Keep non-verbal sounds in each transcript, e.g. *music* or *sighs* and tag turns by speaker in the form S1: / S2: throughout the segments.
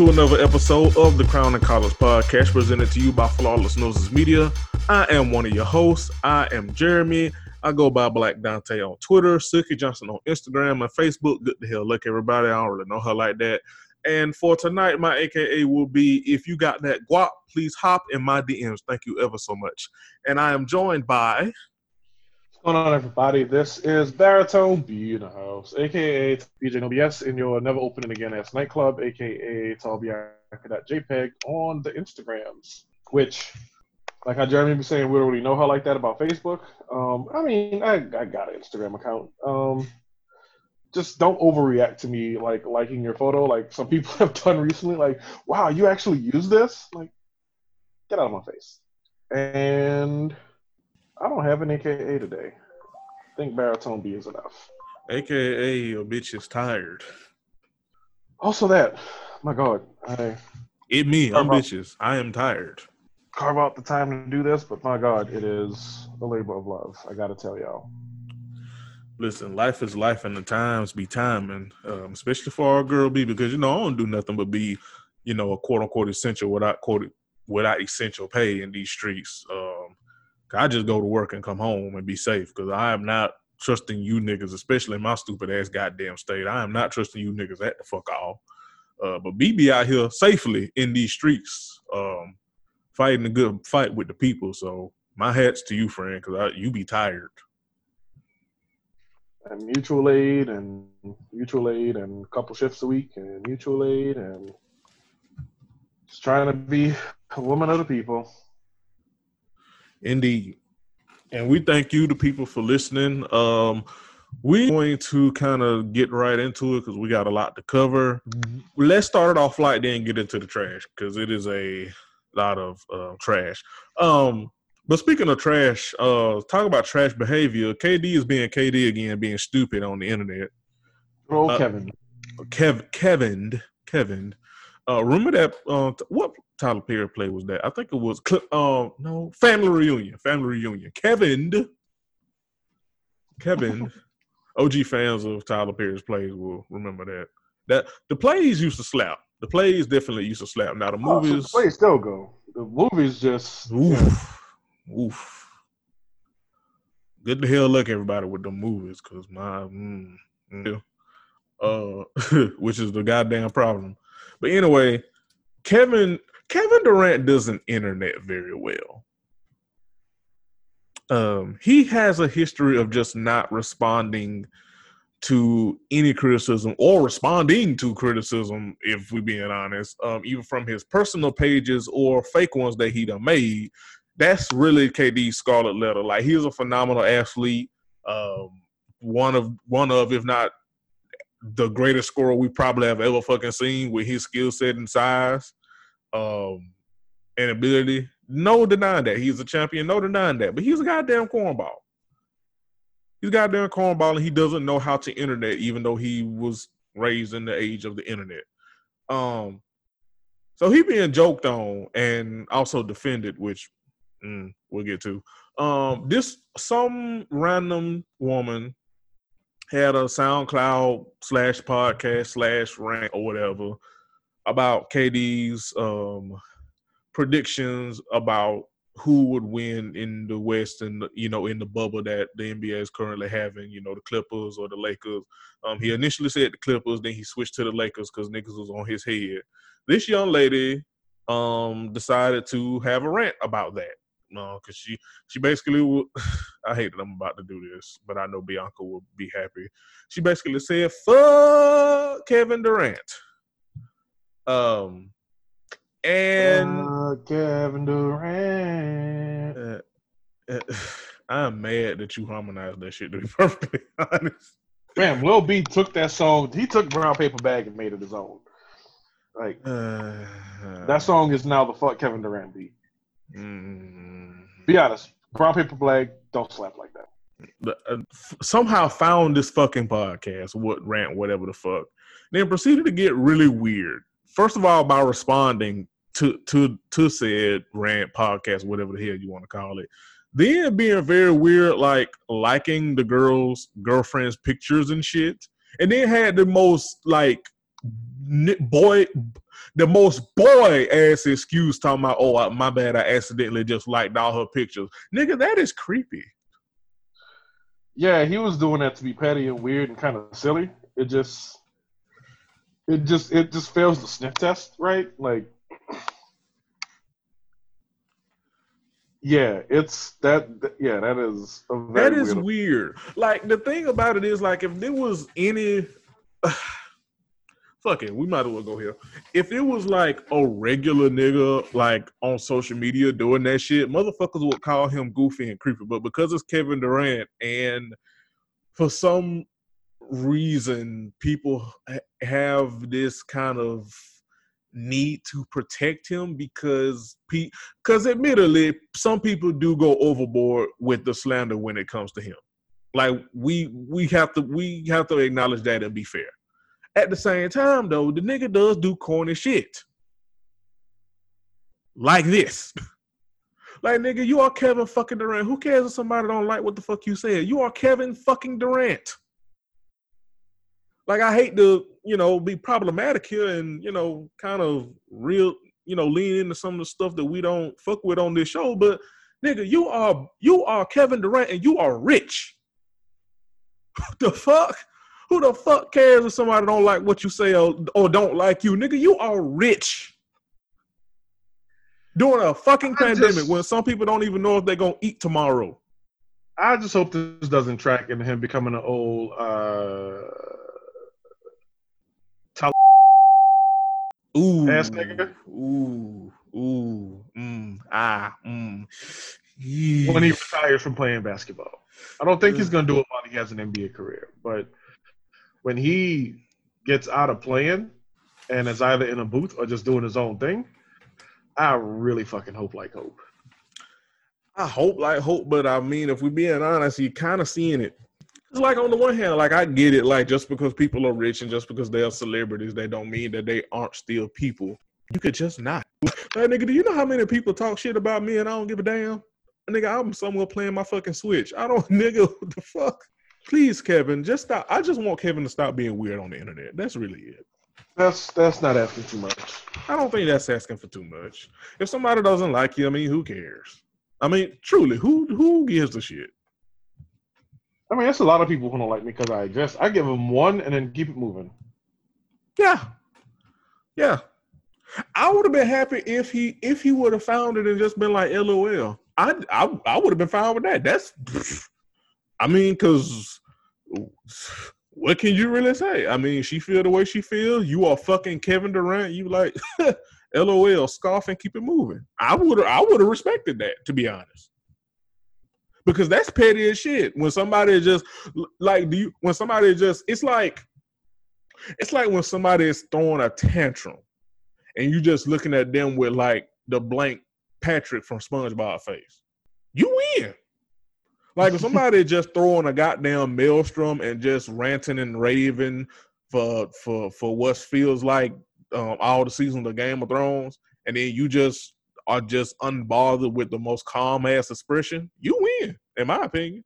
S1: to another episode of the Crown and Collars Podcast presented to you by Flawless Noses Media. I am one of your hosts. I am Jeremy. I go by Black Dante on Twitter, Suki Johnson on Instagram and Facebook. Good to hell look, everybody. I don't really know her like that. And for tonight, my AKA will be if you got that guap, please hop in my DMs. Thank you ever so much. And I am joined by
S2: What's going on, everybody? This is Baritone B in the house, aka BJ NoBS in your Never Opening Again ass nightclub, aka JPEG on the Instagrams. Which, like how Jeremy was saying, we don't really know how like that about Facebook. Um, I mean, I, I got an Instagram account. Um, just don't overreact to me like liking your photo, like some people *laughs* have done recently. Like, wow, you actually use this? Like, get out of my face. And I don't have an AKA today. I think baritone B is enough.
S1: AKA your bitch is tired.
S2: Also, that, my God, I
S1: It me, I'm bitches. I am tired.
S2: carve out the time to do this, but my God, it is a labor of love. I got to tell y'all.
S1: Listen, life is life, and the times be timing, um, especially for our girl B, because you know I don't do nothing but be, you know, a quote unquote essential without quote without essential pay in these streets. Um, I just go to work and come home and be safe because I am not trusting you niggas, especially in my stupid ass goddamn state. I am not trusting you niggas at the fuck all. Uh, but BB out here safely in these streets, um, fighting a good fight with the people. So my hats to you, friend, because you be tired.
S2: And mutual aid and mutual aid and a couple shifts a week and mutual aid and just trying to be a woman of the people.
S1: Indeed. And we thank you, the people, for listening. Um, we're going to kind of get right into it because we got a lot to cover. Let's start it off light, then get into the trash because it is a lot of uh, trash. Um, but speaking of trash, uh, talk about trash behavior. KD is being KD again, being stupid on the internet.
S2: Oh,
S1: Uh,
S2: Kevin.
S1: Kev, Kevin, Kevin. Uh, remember that? Uh, what Tyler Perry play was that? I think it was. Uh, no, Family Reunion. Family Reunion. Kevin. Kevin. *laughs* OG fans of Tyler Perry's plays will remember that. That the plays used to slap. The plays definitely used to slap. Now the
S2: Oh, so
S1: movies.
S2: the plays still go. The movies just.
S1: Oof. Oof. Good to hell luck everybody with the movies, cause my mm, yeah. uh *laughs* which is the goddamn problem. But anyway, Kevin Kevin Durant doesn't internet very well. Um he has a history of just not responding to any criticism or responding to criticism, if we're being honest, um, even from his personal pages or fake ones that he done made that's really KD's scarlet letter. Like he's a phenomenal athlete, um, one of one of if not the greatest scorer we probably have ever fucking seen with his skill set and size, um, and ability. No denying that he's a champion. No denying that, but he's a goddamn cornball. He's a goddamn cornball, and he doesn't know how to internet, even though he was raised in the age of the internet. Um, so he being joked on and also defended, which mm, we'll get to. Um, this some random woman had a SoundCloud slash podcast slash rant or whatever about KD's um predictions about who would win in the West and you know in the bubble that the NBA is currently having, you know, the Clippers or the Lakers. Um, he initially said the Clippers, then he switched to the Lakers because niggas was on his head. This young lady um decided to have a rant about that. No, because she she basically will. *laughs* I hate that I'm about to do this, but I know Bianca will be happy. She basically said, "Fuck Kevin Durant." Um, and
S2: Uh, Kevin Durant.
S1: uh, uh, *sighs* I'm mad that you harmonized that shit. To be *laughs* perfectly honest,
S2: Man, Lil B took that song. He took Brown Paper Bag and made it his own. Like *sighs* that song is now the fuck Kevin Durant beat.
S1: Mm,
S2: Be honest, Brown Paper Bag don't slap like that.
S1: the- uh, f- somehow found this fucking podcast, what rant, whatever the fuck, then proceeded to get really weird. First of all, by responding to to to said rant podcast, whatever the hell you want to call it, then being very weird, like liking the girls' girlfriends' pictures and shit, and then had the most like boy, the most boy ass excuse talking about, oh, my bad, I accidentally just liked all her pictures. Nigga, that is creepy.
S2: Yeah, he was doing that to be petty and weird and kind of silly. It just, it just, it just fails the sniff test, right? Like, yeah, it's that. Yeah, that is
S1: that is weird. That is weird. Like the thing about it is, like, if there was any. *sighs* fuck it, we might as well go here. If it was like a regular nigga like on social media doing that shit, motherfuckers would call him goofy and creepy. But because it's Kevin Durant and for some reason people have this kind of need to protect him because because admittedly some people do go overboard with the slander when it comes to him like we we have to we have to acknowledge that and be fair at the same time, though, the nigga does do corny shit. Like this. *laughs* like, nigga, you are Kevin fucking Durant. Who cares if somebody don't like what the fuck you said? You are Kevin fucking Durant. Like, I hate to, you know, be problematic here and, you know, kind of real, you know, lean into some of the stuff that we don't fuck with on this show, but nigga, you are you are Kevin Durant and you are rich. *laughs* the fuck? Who the fuck cares if somebody don't like what you say or, or don't like you? Nigga, you are rich. During a fucking I pandemic just, when some people don't even know if they're gonna eat tomorrow.
S2: I just hope this doesn't track into him becoming an old uh
S1: Ooh, ass nigga. Ooh, ooh, mm, ah, mm.
S2: When he retires from playing basketball, I don't think he's gonna do it while he has an NBA career. But when he gets out of playing and is either in a booth or just doing his own thing, I really fucking hope like hope.
S1: I hope like hope, but I mean, if we're being honest, you kind of seeing it. It's like on the one hand, like I get it, like just because people are rich and just because they are celebrities, they don't mean that they aren't still people. You could just not. *laughs* Like, nigga, do you know how many people talk shit about me and I don't give a damn? Nigga, I'm somewhere playing my fucking Switch. I don't, *laughs* nigga, what the fuck? Please, Kevin, just stop. I just want Kevin to stop being weird on the internet. That's really it.
S2: That's that's not asking too much.
S1: I don't think that's asking for too much. If somebody doesn't like you, I mean, who cares? I mean, truly, who who gives a shit?
S2: I mean, that's a lot of people who don't like me because I exist. I give them one and then keep it moving.
S1: Yeah, yeah. I would have been happy if he if he would have found it and just been like, "LOL." I I, I would have been fine with that. That's I mean, because what can you really say? I mean, she feel the way she feels. You are fucking Kevin Durant. You like, *laughs* LOL, scoff and keep it moving. I would I would have respected that, to be honest. Because that's petty as shit. When somebody just like do you when somebody just it's like it's like when somebody is throwing a tantrum and you just looking at them with like the blank Patrick from SpongeBob face. You win. Like if somebody just throwing a goddamn maelstrom and just ranting and raving for for for what feels like um, all the seasons of Game of Thrones, and then you just are just unbothered with the most calm ass expression, you win, in my opinion.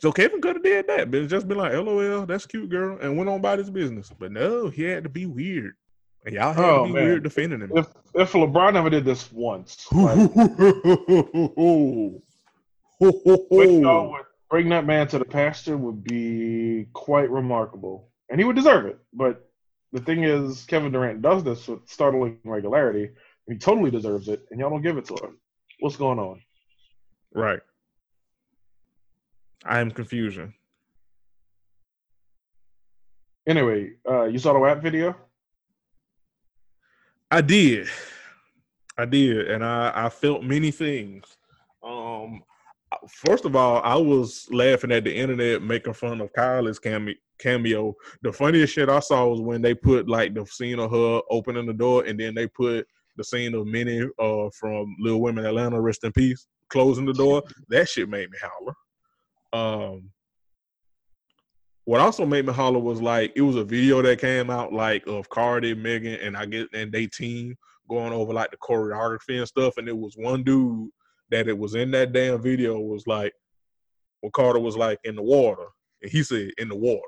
S1: So Kevin could have did that, but just been like, "LOL, that's cute, girl," and went on about his business. But no, he had to be weird. And y'all had oh, to be man. weird defending him.
S2: If if LeBron never did this once, *laughs* bring that man to the pasture would be quite remarkable, and he would deserve it. But the thing is, Kevin Durant does this with startling regularity. he totally deserves it, and y'all don't give it to him. What's going on?
S1: Right. I am confusion.
S2: Anyway, uh, you saw the WAP video?
S1: I did. I did, and I, I felt many things. Um, first of all, I was laughing at the internet making fun of Kylie's cameo. The funniest shit I saw was when they put like the scene of her opening the door, and then they put the scene of Minnie uh, from Little Women Atlanta, rest in peace, closing the door. *laughs* That shit made me holler. Um, what also made me holler was like it was a video that came out like of Cardi, Megan, and I get and they team going over like the choreography and stuff, and it was one dude that it was in that damn video was like when Cardi was like in the water, and he said in the water,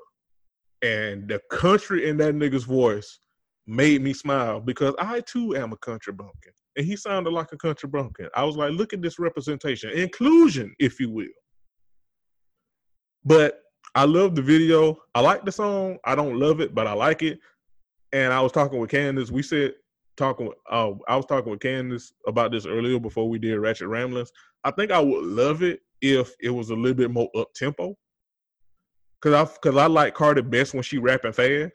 S1: and the country in that nigga's voice made me smile because I too am a country bumpkin. And he sounded like a country bumpkin. I was like, look at this representation, inclusion, if you will. But I love the video. I like the song. I don't love it, but I like it. And I was talking with Candace. We said talking. Uh, I was talking with Candace about this earlier before we did Ratchet Ramblings. I think I would love it if it was a little bit more up tempo. Cause I cause I like Cardi best when she rapping fast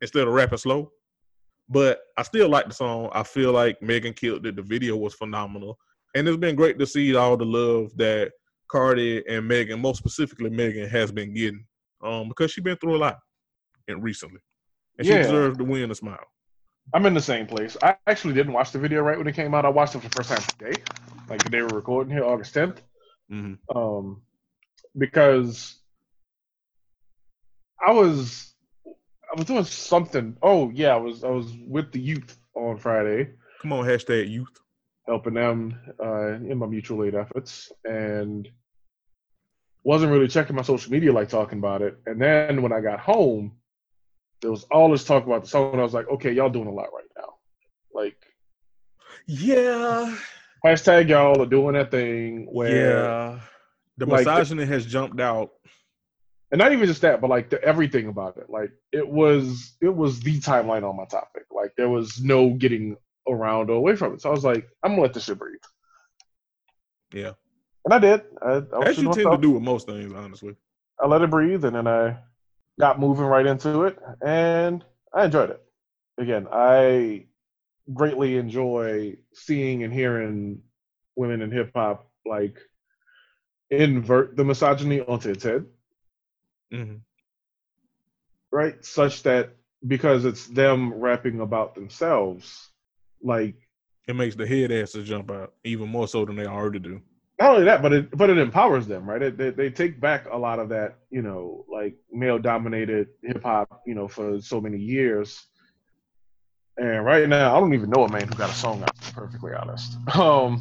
S1: instead of rapping slow. But I still like the song. I feel like Megan killed it. The video was phenomenal. And it's been great to see all the love that Cardi and Megan, most specifically Megan, has been getting. Um, because she's been through a lot and recently. And yeah. she deserves to win a smile.
S2: I'm in the same place. I actually didn't watch the video right when it came out. I watched it for the first time today, like the day we're recording here, August 10th. Mm-hmm. Um, because I was I was doing something. Oh yeah, I was I was with the youth on Friday.
S1: Come on, hashtag youth.
S2: Helping them uh, in my mutual aid efforts, and wasn't really checking my social media like talking about it. And then when I got home, there was all this talk about the song, and I was like, okay, y'all doing a lot right now. Like,
S1: yeah.
S2: Hashtag y'all are doing that thing where
S1: yeah. the like, misogyny has jumped out
S2: and not even just that, but like the, everything about it. Like it was, it was the timeline on my topic. Like there was no getting around or away from it. So I was like, I'm gonna let this shit breathe.
S1: Yeah,
S2: and I did. I, I
S1: As you tend myself. to do with most things, honestly.
S2: I let it breathe, and then I got moving right into it, and I enjoyed it. Again, I greatly enjoy seeing and hearing women in hip hop like invert the misogyny onto its head Mm-hmm. Right? Such that because it's them rapping about themselves, like
S1: it makes the head asses jump out even more so than they already do.
S2: Not only that, but it but it empowers them, right? It, they, they take back a lot of that, you know, like male dominated hip hop, you know, for so many years. And right now, I don't even know a man who got a song out. To be perfectly honest, um,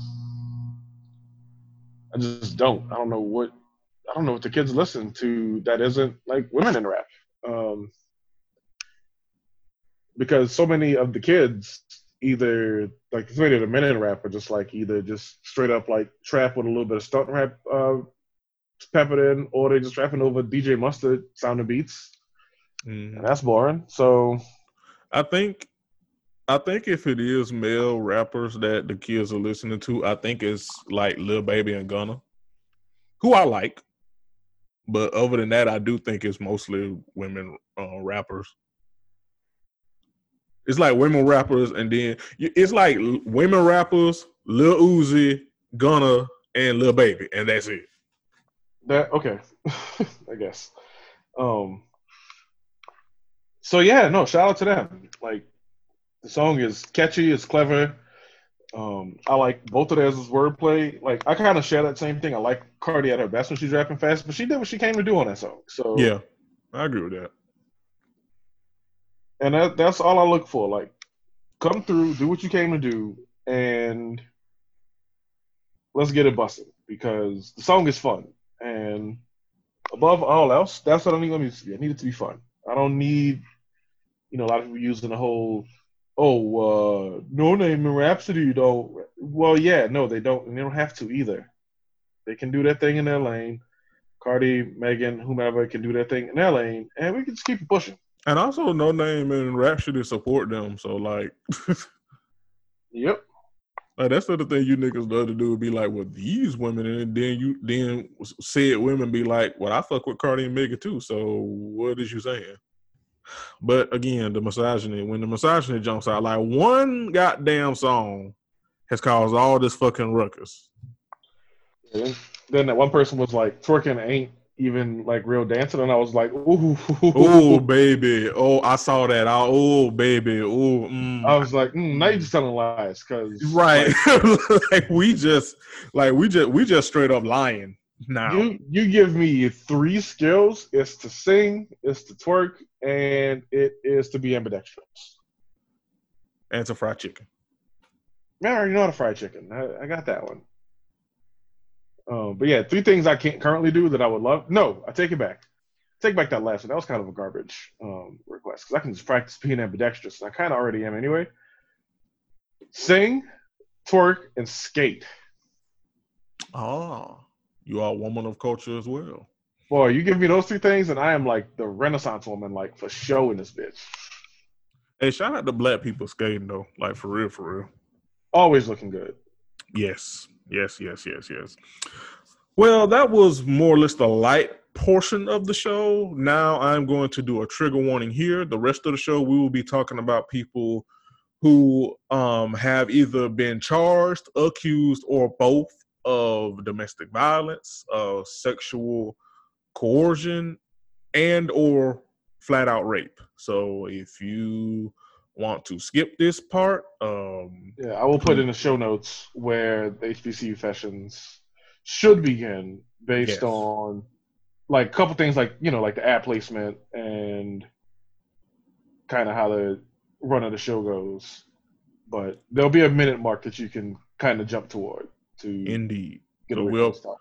S2: I just don't. I don't know what I don't know what the kids listen to that isn't like women in rap. Um, because so many of the kids either like many of the men in rap are just like either just straight up like trap with a little bit of stunt rap uh, peppered in, or they just rapping over DJ Mustard sounding beats. Mm-hmm. that's boring. So
S1: I think I think if it is male rappers that the kids are listening to, I think it's like Lil Baby and Gunna, who I like. But other than that, I do think it's mostly women uh, rappers. It's like women rappers, and then it's like women rappers, Lil Uzi, Gunna, and Lil Baby, and that's it.
S2: That okay, *laughs* I guess. Um. So yeah, no, shout out to them. Like the song is catchy, it's clever. Um, I like both of theirs wordplay. Like I kind of share that same thing. I like Cardi at her best when she's rapping fast, but she did what she came to do on that song. So
S1: yeah, I agree with that.
S2: And that, that's all I look for. Like, come through, do what you came to do, and let's get it busted because the song is fun. And above all else, that's what I need my music to be. I need it to be fun. I don't need, you know, a lot of people using the whole oh, uh, Noname and Rapsody don't. Well, yeah, no, they don't, and they don't have to either. They can do that thing in their lane. Cardi, Megan, whomever can do that thing in their lane, and we can just keep pushing.
S1: And also, Noname and Rapsody support them. So, like,
S2: yep. *laughs*
S1: Like that's the other thing you niggas love to do. Be like, well, these women, and then you then said women be like, well, I fuck with Cardi and Megan too. So what is you saying? But again, the misogyny, when the misogyny jumps out, like one goddamn song has caused all this fucking ruckus.
S2: Yeah. Then that one person was like, twerking ain't even like real dancing, and I was like, ooh,
S1: oh baby, oh I saw that, oh baby, oh. Mm.
S2: I was like, mm, now you're just telling lies, cause
S1: right, like, *laughs* like we just, like we just, we just straight up lying now.
S2: You you give me three skills: it's to sing, it's to twerk, and it is to be ambidextrous.
S1: And it's a fried chicken.
S2: Man, I already know how to fry chicken. I, I got that one. Um, but yeah, three things I can't currently do that I would love. No, I take it back. take back that last one. That was kind of a garbage um, request because I can just practice being ambidextrous. And I kind of already am anyway. Sing, twerk, and skate.
S1: Ah, you are a woman of culture as well.
S2: Boy, you give me those three things, and I am like the Renaissance woman, like for show in this bitch.
S1: Hey, shout out to black people skating though, like for real, for real.
S2: Always looking good.
S1: Yes, yes, yes, yes, yes. Well, that was more or less the light portion of the show. Now I'm going to do a trigger warning here. The rest of the show, we will be talking about people who um, have either been charged, accused, or both of domestic violence, uh, sexual coercion, and or flat out rape. So if you want to skip this part, um,
S2: yeah, I will put in the show notes where the HBCU sessions should begin based yes. on like a couple things like you know like the ad placement and kind of how the run of the show goes. But there'll be a minute mark that you can kind of jump toward to
S1: indeed. get so we'll,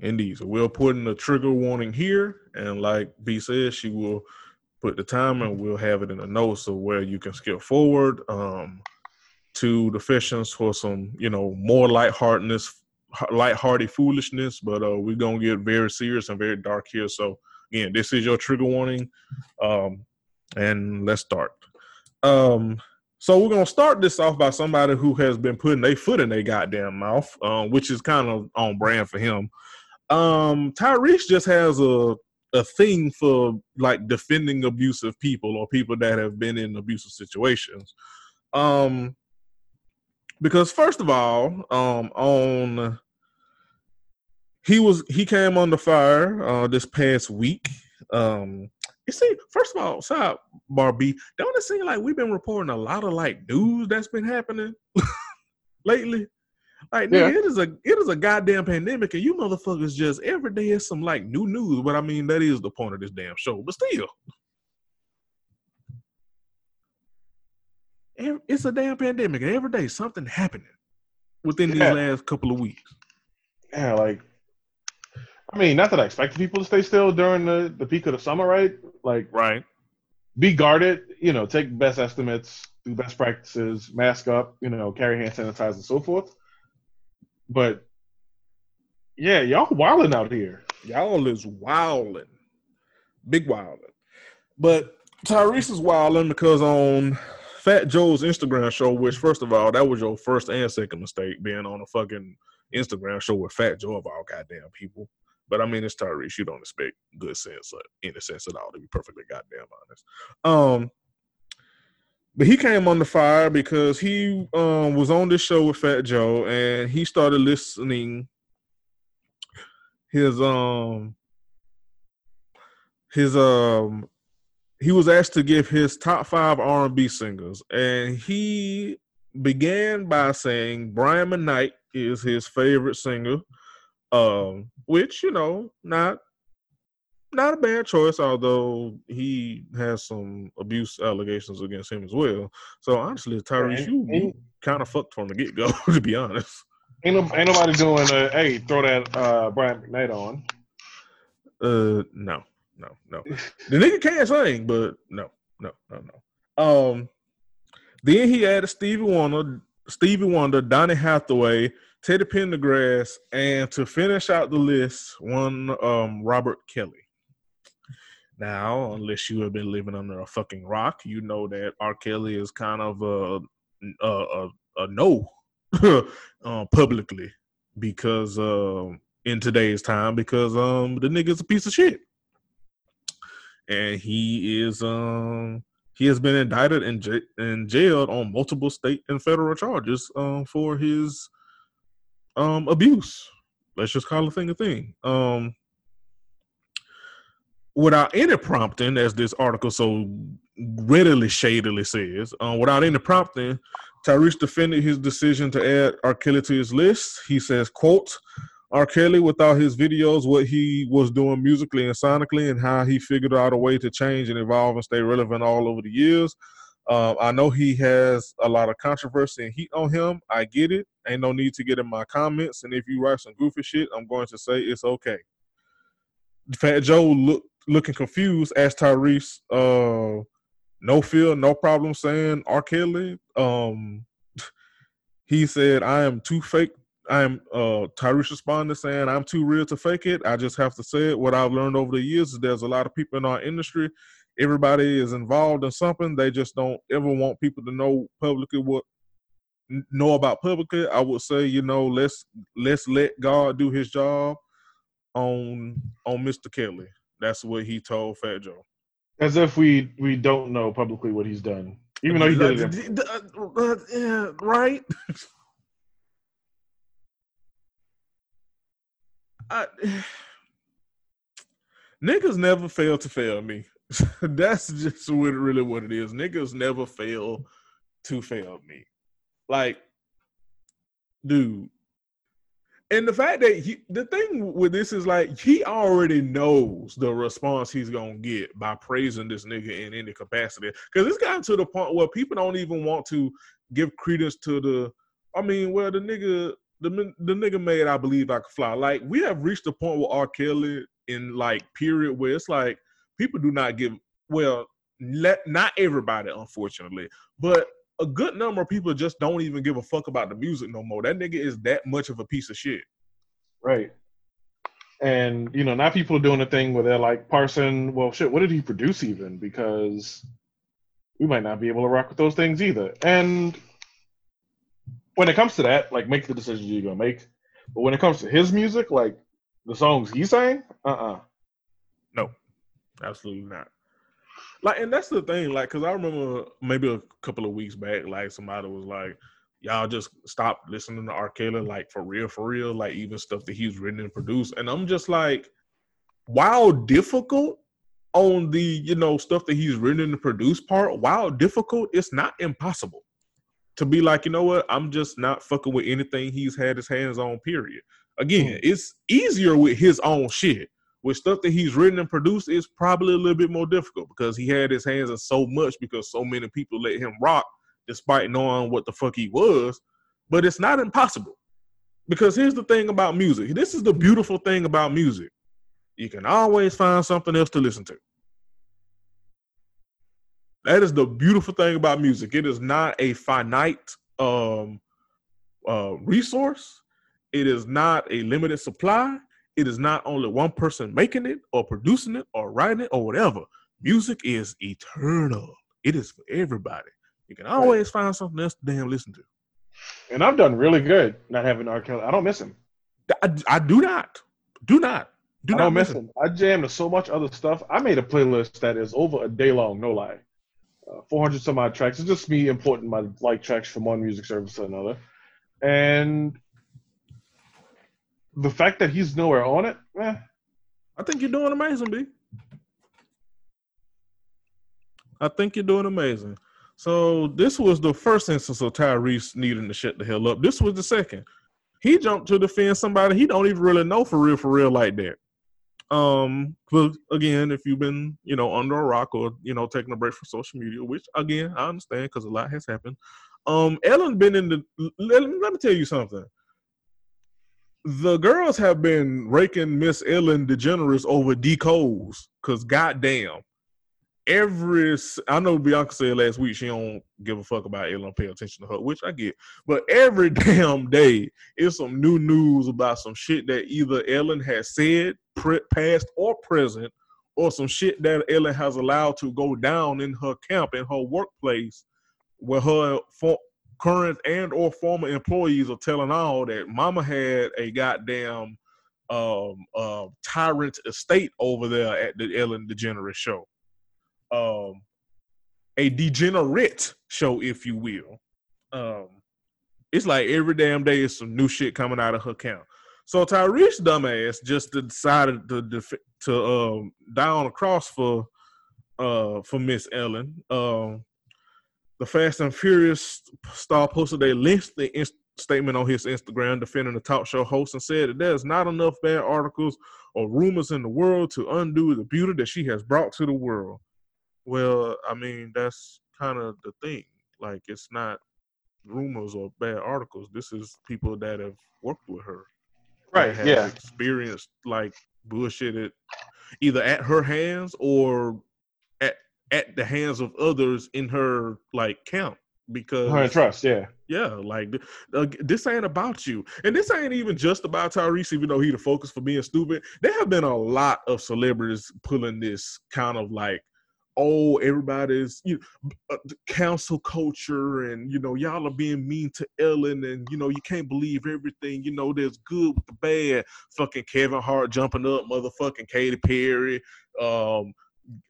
S1: indeed. So we'll put in a trigger warning here and like b says she will put the time and we'll have it in the notes of where you can skip forward um, to the sessions for some you know more lightheartedness lighthearted foolishness, but uh, we're gonna get very serious and very dark here. So again, this is your trigger warning, um, and let's start. Um, so we're gonna start this off by somebody who has been putting their foot in their goddamn mouth, um, which is kind of on brand for him. Um, Tyrese just has a a thing for like defending abusive people or people that have been in abusive situations. Um, because first of all, um, on he was he came on the fire uh, this past week. Um, you see, first of all, side Barbie, don't it seem like we've been reporting a lot of like news that's been happening *laughs* lately? Like, yeah. nigga, it is a it is a goddamn pandemic, and you motherfuckers just every day is some like new news. But I mean, that is the point of this damn show. But still, it's a damn pandemic, and every day something happening within yeah. these last couple of weeks.
S2: Yeah, like I mean, not that I expect people to stay still during the, the peak of the summer, right? Like,
S1: right.
S2: Be guarded, you know, take best estimates, do best practices, mask up, you know, carry hand sanitizer and so forth. But yeah, y'all wilding out here.
S1: Y'all is wilding. Big wilding. But Tyrese is wilding because on Fat Joe's Instagram show, which first of all, that was your first and second mistake being on a fucking Instagram show with Fat Joe of all goddamn people. But I mean, it's Tyrese. You don't expect good sense or any sense at all, to be perfectly goddamn honest. Um, but he came on the fire because he um, was on this show with Fat Joe, and he started listening his um his um he was asked to give his top five R and B singers, and he began by saying Brian McKnight is his favorite singer um, which you know, not not a bad choice, although he has some abuse allegations against him as well. So honestly, Tyrese, you, you kind of fucked from the get go, *laughs* to be honest.
S2: Ain't, ain't nobody doing a hey, throw that uh, Brian McKnight on.
S1: Uh, no, no, no. the nigga can't sing, but no, no, no, no. Um, then he added Stevie Wonder, Stevie Wonder, Donny Hathaway, Teddy Pendergrass, and to finish out the list, one um, Robert Kelly. Now, unless you have been living under a fucking rock, you know that R. Kelly is kind of a a, a, a no *laughs* uh, publicly because uh, in today's time because um the nigga's a piece of shit, and he is um he has been indicted and, j- and jailed on multiple state and federal charges um for his um, abuse. Let's just call a thing a thing. Um, without any prompting, as this article so readily shadily says, uh, without any prompting, Tyrese defended his decision to add R. Kelly to his list. He says, quote, R. Kelly, without his videos, what he was doing musically and sonically, and how he figured out a way to change and evolve and stay relevant all over the years. Uh, I know he has a lot of controversy and heat on him. I get it. Ain't no need to get in my comments. And if you write some goofy shit, I'm going to say it's okay. Fat Joe looked looking confused, asked Tyrese, uh, no fear, no problem saying R. Kelly. Um, *laughs* he said, I am too fake. I am uh Tyrese responded saying, I'm too real to fake it. I just have to say it. What I've learned over the years is there's a lot of people in our industry. Everybody is involved in something. They just don't ever want people to know publicly what know about publicly. I would say, you know, let's let's let God do his job on on Mr. Kelly. That's what he told Fat Joe.
S2: As if we we don't know publicly what he's done, even though he did it. *laughs*
S1: Uh, yeah, right. I, *sighs* niggas never fail to fail me. *laughs* That's just what really what it is. Niggas never fail to fail me. Like, dude, and the fact that he, the thing with this is like he already knows the response he's gonna get by praising this nigga in any capacity. Because it's gotten to the point where people don't even want to give credence to the. I mean, well, the nigga, the the nigga made I believe I could fly. Like we have reached the point where R. Kelly in like period where it's like people do not give. Well, let not everybody, unfortunately, but a good number of people just don't even give a fuck about the music no more. That nigga is that much of a piece of shit.
S2: Right. And you know, now people are doing a thing where they're like parsing, well shit, what did he produce even? Because we might not be able to rock with those things either. And when it comes to that, like make the decisions you're gonna make. But when it comes to his music, like the songs he sang, uh uh-uh. uh
S1: No, absolutely not. Like, and that's the thing, like, cause I remember maybe a couple of weeks back, like somebody was like, "Y'all just stop listening to R. Kelly, like for real, for real, like even stuff that he's written and produced." And I'm just like, while difficult on the you know stuff that he's written and produced part, while difficult, it's not impossible to be like, you know what, I'm just not fucking with anything he's had his hands on. Period. Again, mm. it's easier with his own shit with stuff that he's written and produced, it's probably a little bit more difficult because he had his hands in so much because so many people let him rock despite knowing what the fuck he was. But it's not impossible. Because here's the thing about music. This is the beautiful thing about music. You can always find something else to listen to. That is the beautiful thing about music. It is not a finite um, uh, resource. It is not a limited supply it is not only one person making it or producing it or writing it or whatever. Music is eternal. It is for everybody. You can always right. find something else to damn listen to.
S2: And I've done really good not having R. Kelly. I don't miss him.
S1: I, I do not. Do not. Do
S2: I
S1: not
S2: miss him. him. I jammed to so much other stuff. I made a playlist that is over a day long, no lie. Uh, 400 some odd tracks. It's just me importing my like tracks from one music service to another. And the fact that he's nowhere on it, eh.
S1: I think you're doing amazing, B. I think you're doing amazing. So this was the first instance of Tyrese needing to shut the hell up. This was the second. He jumped to defend somebody he don't even really know for real, for real like that. Um, but again, if you've been, you know, under a rock or you know taking a break from social media, which again I understand because a lot has happened. Um, Ellen been in the. Let, let me tell you something the girls have been raking Miss Ellen DeGeneres over decodes because goddamn, every I know Bianca said last week she don't give a fuck about Ellen, pay attention to her, which I get. But every *laughs* damn day is some new news about some shit that either Ellen has said, pre- past or present, or some shit that Ellen has allowed to go down in her camp in her workplace, where her current and or former employees are telling all that mama had a goddamn um, uh, tyrant estate over there at the Ellen DeGeneres show. Um, a degenerate show, if you will. Um, it's like every damn day is some new shit coming out of her camp. So Tyrese dumbass just decided to def- to um, down across for uh for Miss Ellen. Um, the Fast and Furious star posted a lengthy in- statement on his Instagram defending the talk show host and said that there's not enough bad articles or rumors in the world to undo the beauty that she has brought to the world. Well, I mean, that's kind of the thing. Like, it's not rumors or bad articles. This is people that have worked with her.
S2: Right. Yeah.
S1: Experienced like bullshitted either at her hands or at the hands of others in her like camp because
S2: Her trust, yeah.
S1: yeah, like uh, this ain't about you, and this ain't even just about Tyrese. Even though he the focus for being stupid, there have been a lot of celebrities pulling this kind of like, oh, everybody's you know, uh, cancel culture, and you know y'all are being mean to Ellen, and you know you can't believe everything. You know there's good with the bad. Fucking Kevin Hart jumping up, motherfucking Katy Perry. Um,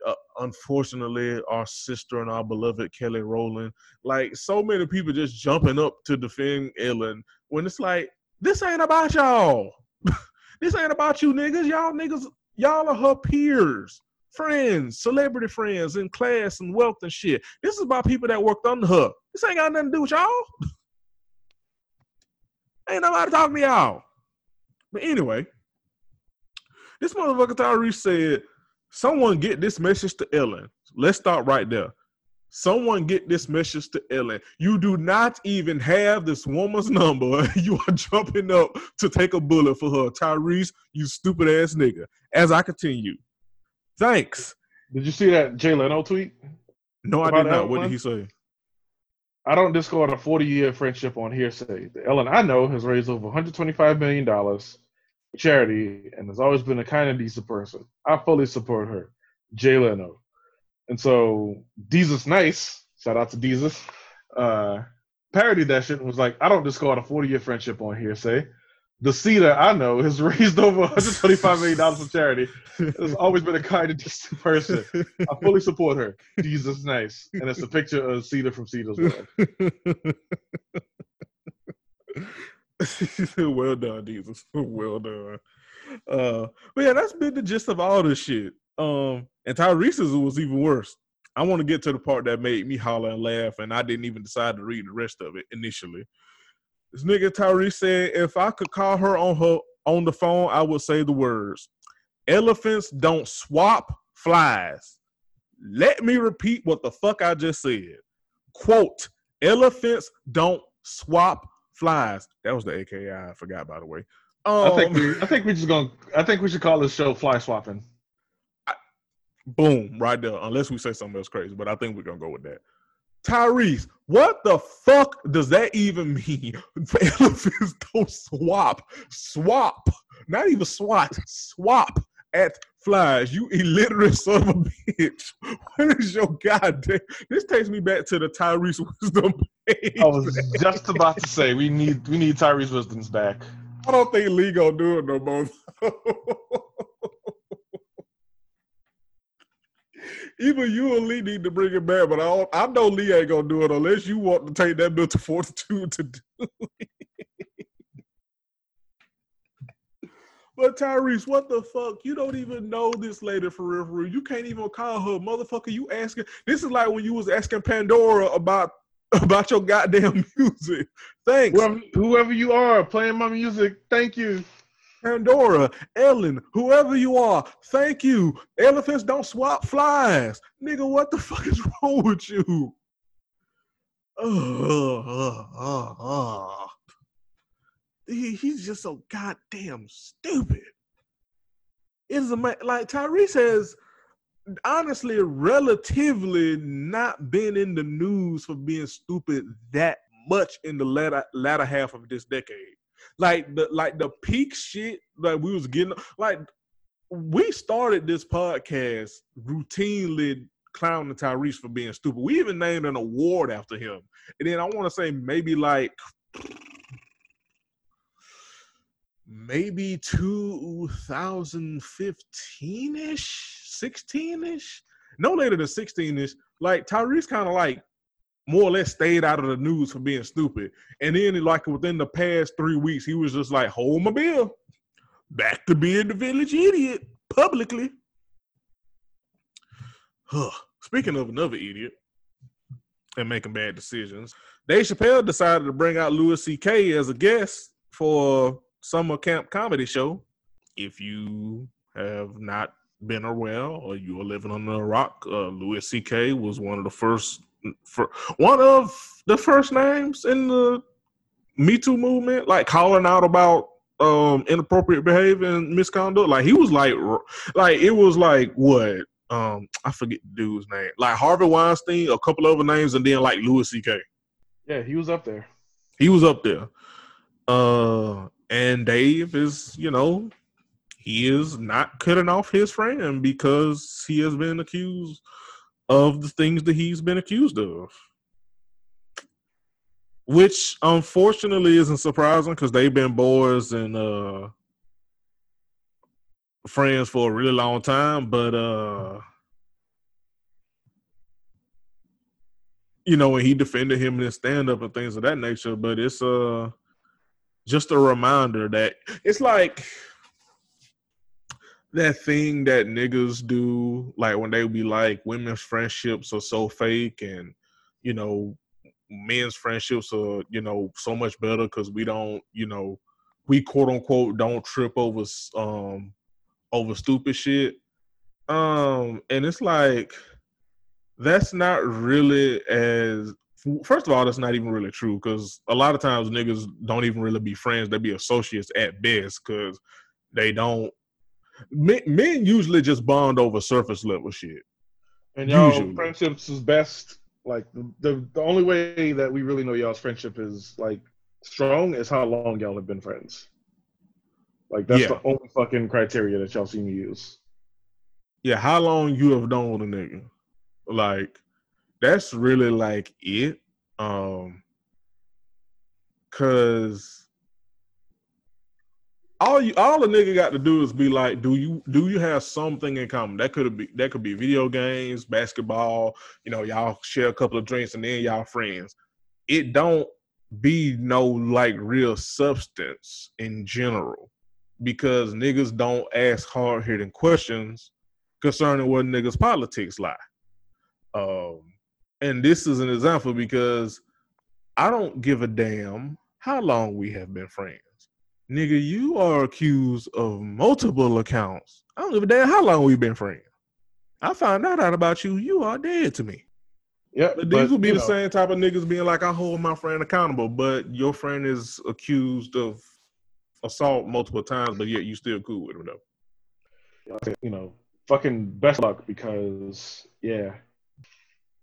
S1: uh, unfortunately, our sister and our beloved Kelly Rowland like so many people just jumping up to defend Ellen when it's like this ain't about y'all. *laughs* this ain't about you niggas. Y'all niggas, y'all are her peers, friends, celebrity friends in class and wealth and shit. This is about people that worked under her. This ain't got nothing to do with y'all. *laughs* ain't nobody talking to y'all. But anyway, this motherfucker Tyrese said, someone get this message to Ellen. Let's start right there. Someone get this message to Ellen. You do not even have this woman's number. *laughs* You are jumping up to take a bullet for her. Tyrese, you stupid ass nigga. As I continue. Thanks.
S2: Did you see that Jay Leno tweet?
S1: No, I did not. What did he say?
S2: I don't discard a 40 year friendship on hearsay. The Ellen I know has raised over $125 million charity and has always been a kind of decent person. I fully support her. Jay Leno. And so, Jesus Nice, shout out to Jesus, uh, parodied that shit and was like, I don't discard a 40 year friendship on hearsay. The Cedar I know has *laughs* raised over $125 million for charity. Has always been a kind of decent person. I fully support her. Jesus Nice. And it's a picture of Cedar from Cedar's World. *laughs* *laughs*
S1: well done, Jesus. *laughs* Well done. Uh, but yeah, that's been the gist of all this shit. Um, and Tyrese's was even worse. I want to get to the part that made me holler and laugh, and I didn't even decide to read the rest of it initially. This nigga Tyrese said, if I could call her on her on the phone, I would say the words: "Elephants don't swap flies." Let me repeat what the fuck I just said. Quote: Elephants don't swap flies. That was the AKA. I forgot, by the way. Um,
S2: I think we, I think we just gonna I think we should call this show fly swapping.
S1: boom, right there. Unless we say something else crazy, but I think we're gonna go with that. Tyrese, what the fuck does that even mean? *laughs* Elephants don't swap, swap, not even swat, swap at flies. You illiterate son of a bitch. *laughs* What is your goddamn? This takes me back to the Tyrese *laughs* wisdom page.
S2: I was just about to say we need we need Tyrese Wisdom's back.
S1: I don't think Lee gonna do it no more. *laughs* Even you and Lee need to bring it back, but I, don't, I know Lee ain't gonna do it unless you want to take that mental fortitude to do it. But Tyrese, what the fuck? You don't even know this lady for real, for real. You can't even call her motherfucker. You asking this is like when you was asking Pandora about *laughs* about your goddamn music. Thanks.
S2: Whoever, whoever you are playing my music, thank you.
S1: Pandora, Ellen, whoever you are, thank you. Elephants don't swap flies. Nigga, what the *laughs* fuck is wrong with you? Ugh, ugh, ugh. He, he's just so goddamn stupid. It is a like Tyrese has honestly relatively not been in the news for being stupid that much in the latter latter half of this decade like the like the peak shit like we was getting like we started this podcast routinely clowning Tyrese for being stupid. We even named an award after him. And then I want to say maybe like maybe 2015-ish, 16-ish, no later than 16-ish. Like Tyrese kind of like more or less stayed out of the news for being stupid. And then, like within the past three weeks, he was just like, "Hold my bill, back to being the village idiot publicly." Huh. Speaking of another idiot and making bad decisions, Dave Chappelle decided to bring out Louis C.K. as a guest for summer camp comedy show. If you have not been aware or you are living under a rock, uh, Louis C.K. was one of the first for one of the first names in the Me Too movement, like calling out about um inappropriate behavior and misconduct. Like he was like like it was like what um I forget the dude's name. Like Harvey Weinstein, a couple other names, and then like Louis C.K.
S2: Yeah, he was up there.
S1: He was up there. Uh and Dave is, you know, he is not cutting off his friend because he has been accused of the things that he's been accused of. Which unfortunately isn't surprising because they've been boys and uh friends for a really long time, but uh you know, when he defended him in his stand up and things of that nature, but it's uh just a reminder that it's like that thing that niggas do, like when they be like women's friendships are so fake and you know, men's friendships are, you know, so much better because we don't, you know, we quote unquote don't trip over um over stupid shit. Um, and it's like that's not really as first of all, that's not even really true because a lot of times niggas don't even really be friends; they be associates at best because they don't. Men, men, usually just bond over surface level shit.
S2: And y'all usually. friendships is best. Like the, the the only way that we really know y'all's friendship is like strong is how long y'all have been friends. Like that's yeah. the only fucking criteria that y'all seem to use.
S1: Yeah, how long you have known a nigga? Like that's really like it. Um cause all you all the nigga got to do is be like, do you do you have something in common? That could be that could be video games, basketball, you know, y'all share a couple of drinks and then y'all friends. It don't be no like real substance in general because niggas don't ask hard hitting questions concerning what niggas politics lie. Um, and this is an example because I don't give a damn how long we have been friends. Nigga, you are accused of multiple accounts. I don't give a damn how long we've been friends. I found out, out about you, you are dead to me.
S2: Yeah,
S1: but these would be the know. same type of niggas being like, I hold my friend accountable, but your friend is accused of assault multiple times, but yet you still cool with him though.
S2: You know, fucking best luck because yeah,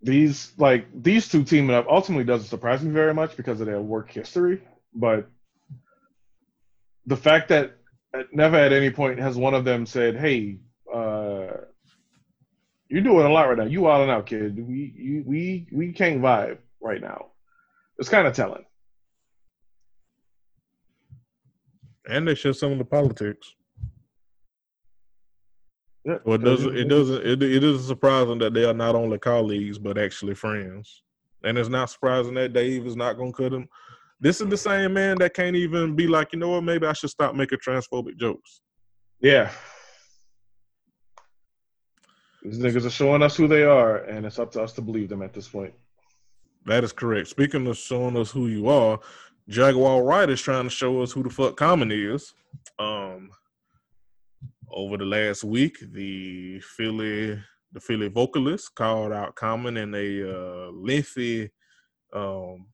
S2: these like these two teaming up ultimately doesn't surprise me very much because of their work history, but the fact that never at any point has one of them said, "Hey, uh, you're doing a lot right now. You wilding out, kid. We you, we we can't vibe right now." It's kind of telling.
S1: and they show some of the politics. Yeah, well, it doesn't. It doesn't. It, it is surprising that they are not only colleagues but actually friends, and it's not surprising that Dave is not going to cut him. This is the same man that can't even be like, you know what? Maybe I should stop making transphobic jokes.
S2: Yeah, these niggas are showing us who they are, and it's up to us to believe them at this point.
S1: That is correct. Speaking of showing us who you are, Jaguar Wright is trying to show us who the fuck Common is. Um, over the last week, the Philly the Philly vocalist called out Common in a uh, lengthy um,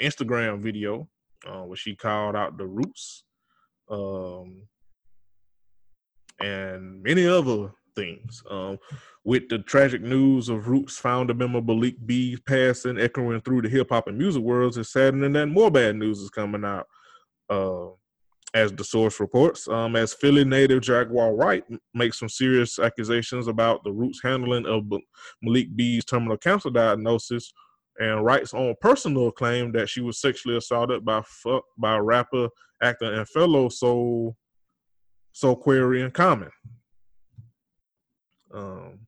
S1: Instagram video uh, where she called out the Roots um, and many other things. Um, with the tragic news of Roots founder member Malik B passing, echoing through the hip hop and music worlds, it's saddening that more bad news is coming out. Uh, as the source reports, um, as Philly native Jaguar Wright makes some serious accusations about the Roots handling of Malik B's terminal cancer diagnosis, and Wright's own personal claim that she was sexually assaulted by by rapper, actor, and fellow soul Soulquarian Common. Um,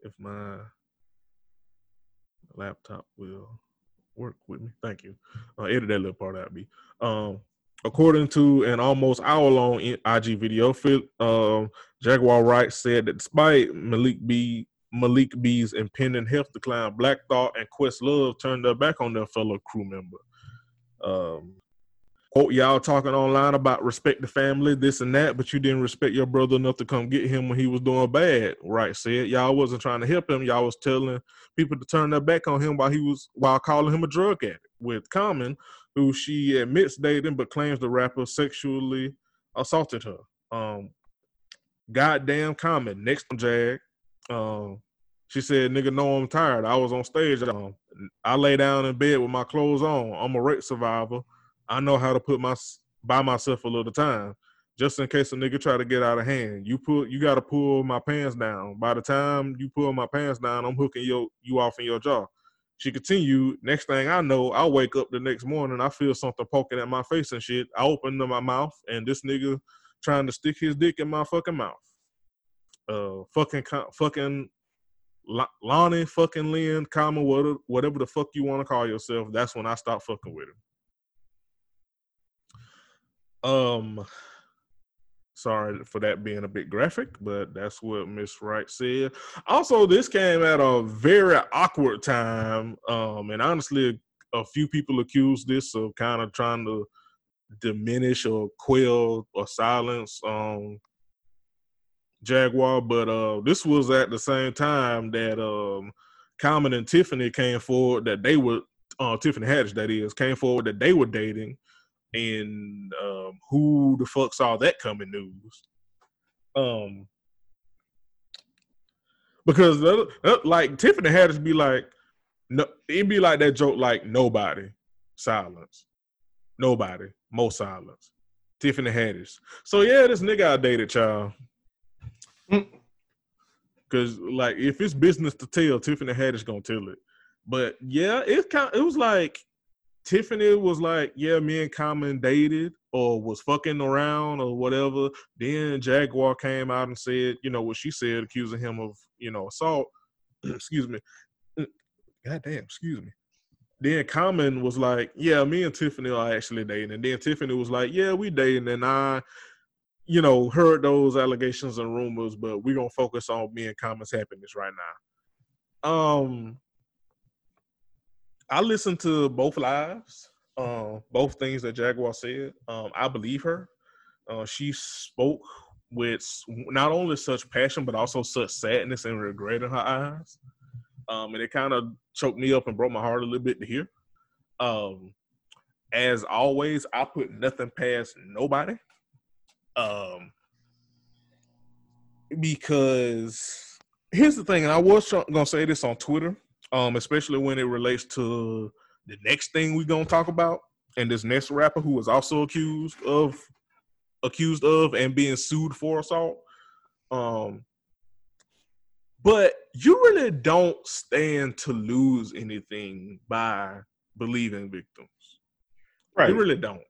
S1: if my laptop will work with me. Thank you. Uh, edit that little part out, B. Um, according to an almost hour-long IG video, um, Jaguar Wright said that despite Malik B Malik B's impending health decline, Black Thought and Questlove turned their back on their fellow crew member. Um, quote y'all talking online about respect the family, this and that, but you didn't respect your brother enough to come get him when he was doing bad. Wright said y'all wasn't trying to help him. Y'all was telling people to turn their back on him while he was while calling him a drug addict. With Common, who she admits dating but claims the rapper sexually assaulted her. Um, goddamn comment next on Jag. Um, she said, "Nigga, no, I'm tired. I was on stage. Um, I lay down in bed with my clothes on. I'm a rape survivor. I know how to put my by myself a little time, just in case a nigga try to get out of hand. You pull, you got to pull my pants down. By the time you pull my pants down, I'm hooking your you off in your jaw." She continued, next thing I know, I wake up the next morning, I feel something poking at my face and shit. I open my mouth and this nigga trying to stick his dick in my fucking mouth. Uh, fucking, fucking Lonnie, fucking Lynn, comma, whatever, whatever the fuck you want to call yourself. That's when I stop fucking with him. Um, Sorry for that being a bit graphic, but that's what Miss Wright said. Also, this came at a very awkward time, um, and honestly, a few people accused this of kind of trying to diminish or quell or silence um, Jaguar, but uh, this was at the same time that um, Common and Tiffany came forward that they were uh, Tiffany Haddish, that is, came forward that they were dating and um, who the fuck saw that coming news? Um, because like Tiffany had be like, no, it'd be like that joke, like nobody, silence, nobody, more silence. Tiffany Haddish. So yeah, this nigga I dated, child. Cause like if it's business to tell, Tiffany Haddish gonna tell it. But yeah, it kind it was like Tiffany was like, yeah, me and Common dated or was fucking around or whatever. Then Jaguar came out and said, you know, what she said, accusing him of, you know, assault. *clears throat* excuse me. *clears throat* God damn, excuse me. Then Common was like, yeah, me and Tiffany are actually dating. And then Tiffany was like, yeah, we dating. And I, you know, heard those allegations and rumors, but we're going to focus on me and Common's happiness right now. Um, I listened to both lives, uh, both things that Jaguar said. Um, I believe her. Uh, she spoke with not only such passion but also such sadness and regret in her eyes. Um, and it kind of choked me up and broke my heart a little bit to hear. Um, as always, I put nothing past nobody. Um, because here's the thing, and I was gonna say this on Twitter um, especially when it relates to the next thing we're gonna talk about, and this next rapper who was also accused of accused of and being sued for assault. Um, but you really don't stand to lose anything by believing victims. Right. You really don't.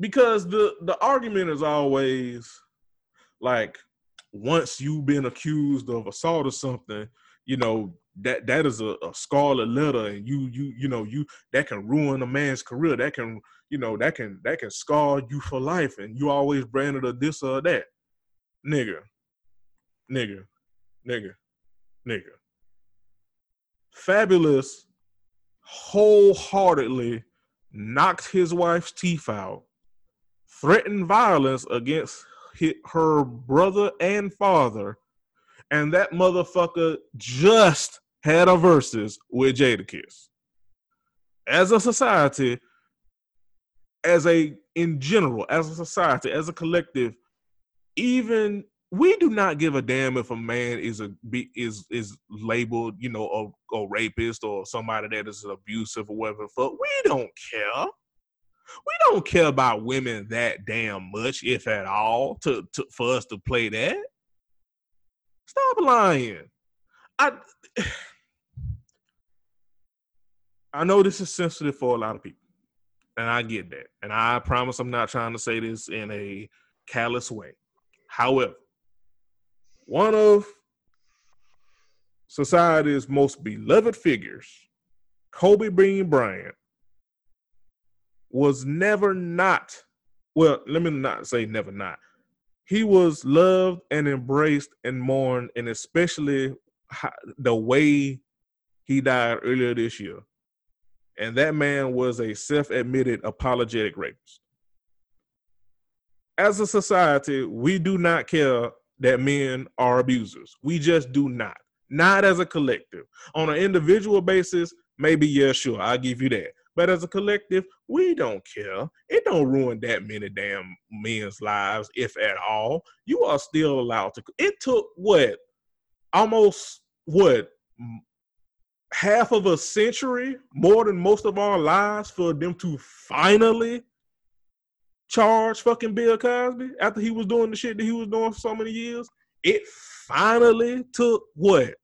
S1: Because the the argument is always like once you've been accused of assault or something, you know, that that is a, a, scarlet letter and you you you know you that can ruin a man's career. That can you know that can that can scar you for life and you always branded a this or that. Nigga. Nigga. Nigga. Nigga. Fabolous wholeheartedly knocked his wife's teeth out threatened violence against her brother and father and that motherfucker just had a versus with Jadakiss. As a society, as a in general, as a society, as a collective, even we do not give a damn if a man is a is is labeled, you know, a, a rapist or somebody that is abusive or whatever. Fuck, we don't care. We don't care about women that damn much, if at all, to, to for us to play that. Stop lying. I I know this is sensitive for a lot of people, and I get that. And I promise I'm not trying to say this in a callous way. However, one of society's most beloved figures, Kobe Bean Bryant, was never not, well, let me not say never not. He was loved and embraced and mourned, and especially the way he died earlier this year and that man was a self-admitted apologetic rapist. As a society, we do not care that men are abusers. We just do not. Not as a collective. On an individual basis, maybe yeah, sure, I'll give you that. But as a collective, we don't care. It don't ruin that many damn men's lives, if at all. You are still allowed to. It took what? Almost what? Half of a century, more than most of our lives, for them to finally charge fucking Bill Cosby after he was doing the shit that he was doing for so many years. It finally took what?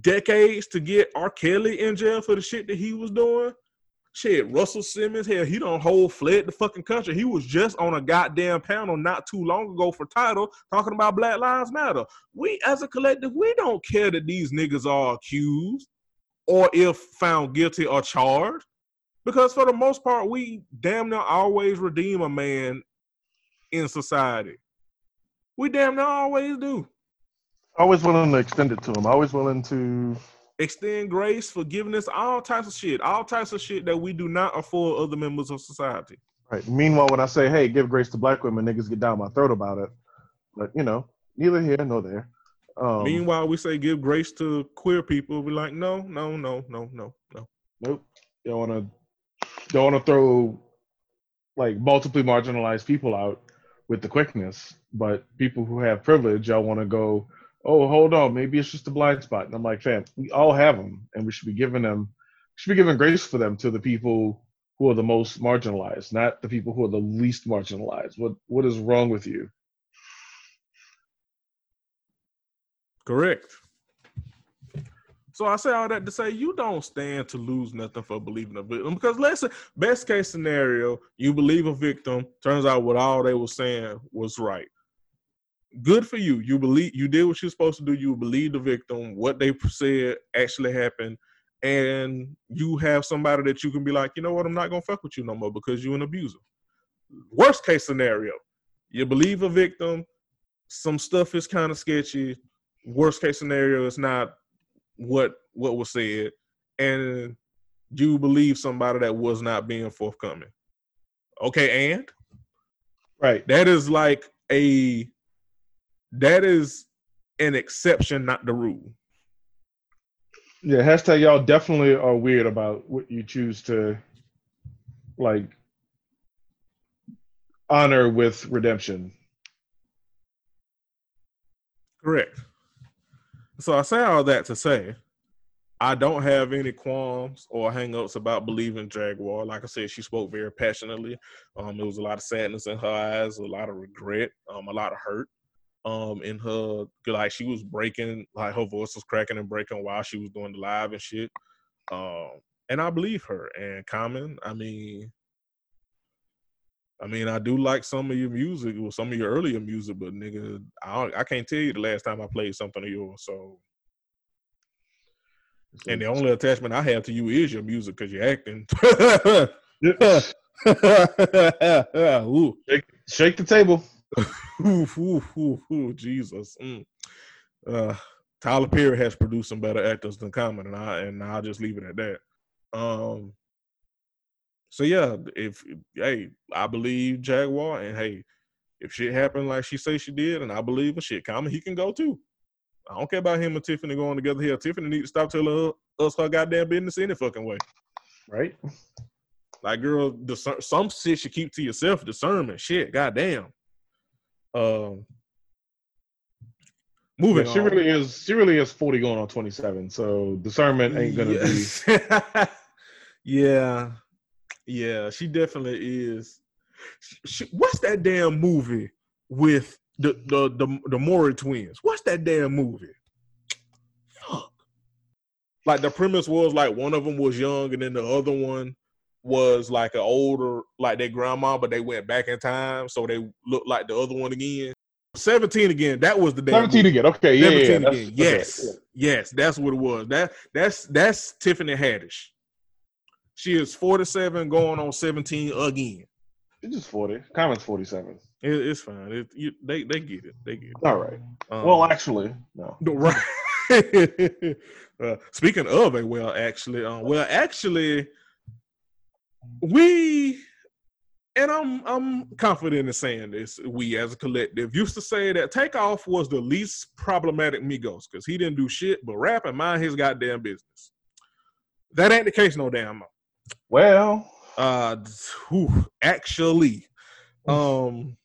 S1: decades to get R. Kelly in jail for the shit that he was doing. Shit, Russell Simmons, hell, he don't hold fled the fucking country. He was just on a goddamn panel not too long ago for title talking about Black Lives Matter. We as a collective, we don't care that these niggas are accused or if found guilty or charged. Because for the most part, we damn near always redeem a man in society. We damn near always do.
S2: Always willing to extend it to him. Always willing to
S1: extend grace, forgiveness, all types of shit, all types of shit that we do not afford other members of society.
S2: Right. Meanwhile, when I say, "Hey, give grace to black women," niggas get down my throat about it. But you know, neither here nor there.
S1: Um, Meanwhile, we say give grace to queer people. We're like, no, no, no, no, no, no.
S2: Nope. Don't want to. Don't want to throw like multiply marginalized people out with the quickness, but people who have privilege, y'all want to go oh, hold on, maybe it's just a blind spot. And I'm like, fam, we all have them, and we should be giving them, should be giving grace for them to the people who are the most marginalized, not the people who are the least marginalized. What what is wrong with you?
S1: Correct. So I say all that to say you don't stand to lose nothing for believing a victim. Because let's best case scenario, you believe a victim, turns out what all they were saying was right good for you. You believe you did what you're supposed to do. You believe the victim, what they said actually happened, and you have somebody that you can be like, you know what, I'm not gonna fuck with you no more because you're an abuser. Worst case scenario, you believe a victim, some stuff is kind of sketchy. Worst case scenario, it's not what what was said, and you believe somebody that was not being forthcoming. Okay, and
S2: right,
S1: that is like a that is an exception, not the rule.
S2: Yeah, hashtag y'all definitely are weird about what you choose to like honor with redemption.
S1: Correct. So I say all that to say I don't have any qualms or hangups about believing Jaguar. Like I said, she spoke very passionately. Um, there was a lot of sadness in her eyes, a lot of regret, um, a lot of hurt um in her like she was breaking like her voice was cracking and breaking while she was doing the live and shit um and i believe her and common i mean i mean i do like some of your music or some of your earlier music but nigga i i can't tell you the last time i played something of yours so. And the only attachment i have to you is your music because you're acting. *laughs* *laughs*
S2: Shake, shake the table
S1: ooh, ooh, ooh, ooh, Jesus. Mm. Uh, Tyler Perry has produced some better actors than Common, and I and I'll just leave it at that. Um. So yeah, if hey, I believe Jaguar, and hey, if shit happened like she say she did, and I believe in shit, Common, he can go too. I don't care about him and Tiffany going together here. Tiffany need to stop telling us her goddamn business any fucking way.
S2: Right.
S1: Like, girl, some shit you keep to yourself. Discernment, shit, goddamn. Um,
S2: moving. She on. really is. She really is forty going on twenty seven. So discernment ain't gonna yes.
S1: be. *laughs* yeah, yeah. She definitely is. She, what's that damn movie with the the the the Maury twins? What's that damn movie? Fuck. Like the premise was like one of them was young and then the other one was like an older, like their grandma, but they went back in time, so they looked like the other one again. Seventeen again. That was the
S2: damn seventeen movie. again. Okay, yeah, seventeen yeah,
S1: again. Yes, okay, yeah. yes, that's what it was. That that's that's Tiffany Haddish. She is forty-seven, going on seventeen again.
S2: It's just forty. Comments forty-seven.
S1: It, it's fine. It, you, they they get it. They get it.
S2: All right. Um, well, actually, no. *laughs*
S1: Right. *laughs* uh, speaking of a well, actually, um, well, actually we and I'm I'm confident in saying this. We as a collective used to say that Takeoff was the least problematic Migos because he didn't do shit but rap and mind his goddamn business. That ain't the case no damn more.
S2: Well,
S1: uh, whew, actually, um,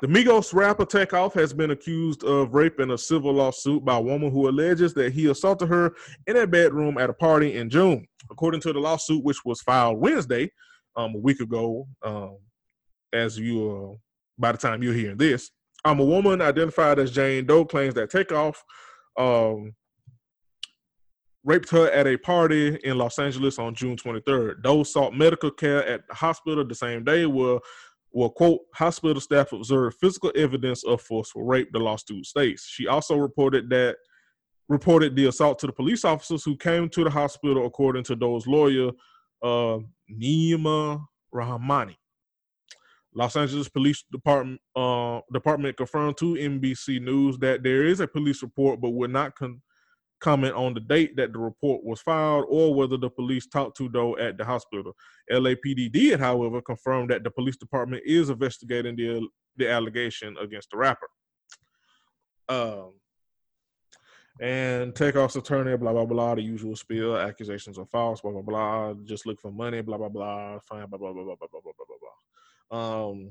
S1: the Migos rapper Takeoff has been accused of rape in a civil lawsuit by a woman who alleges that he assaulted her in a bedroom at a party in June. According to the lawsuit, which was filed Wednesday, um, a week ago, um, as you, uh, by the time you're hearing this, um, a woman identified as Jane Doe claims that Takeoff um, raped her at a party in Los Angeles on June 23rd. Doe sought medical care at the hospital the same day where well, quote, hospital staff observed physical evidence of forceful rape, the lawsuit states. She also reported that reported the assault to the police officers who came to the hospital, according to Doe's lawyer, uh, Neama Rahmani. Los Angeles Police Department uh, department confirmed to NBC News that there is a police report, but would not con- comment on the date that the report was filed or whether the police talked to Doe at the hospital. LAPD did, however, confirm that the police department is investigating the, the allegation against the rapper. Um, and Takeoff's attorney, blah, blah, blah, the usual spiel, accusations are false, blah, blah, blah, just look for money, blah, blah, blah, fine, blah, blah, blah, blah, blah, blah, blah, blah, blah. Um,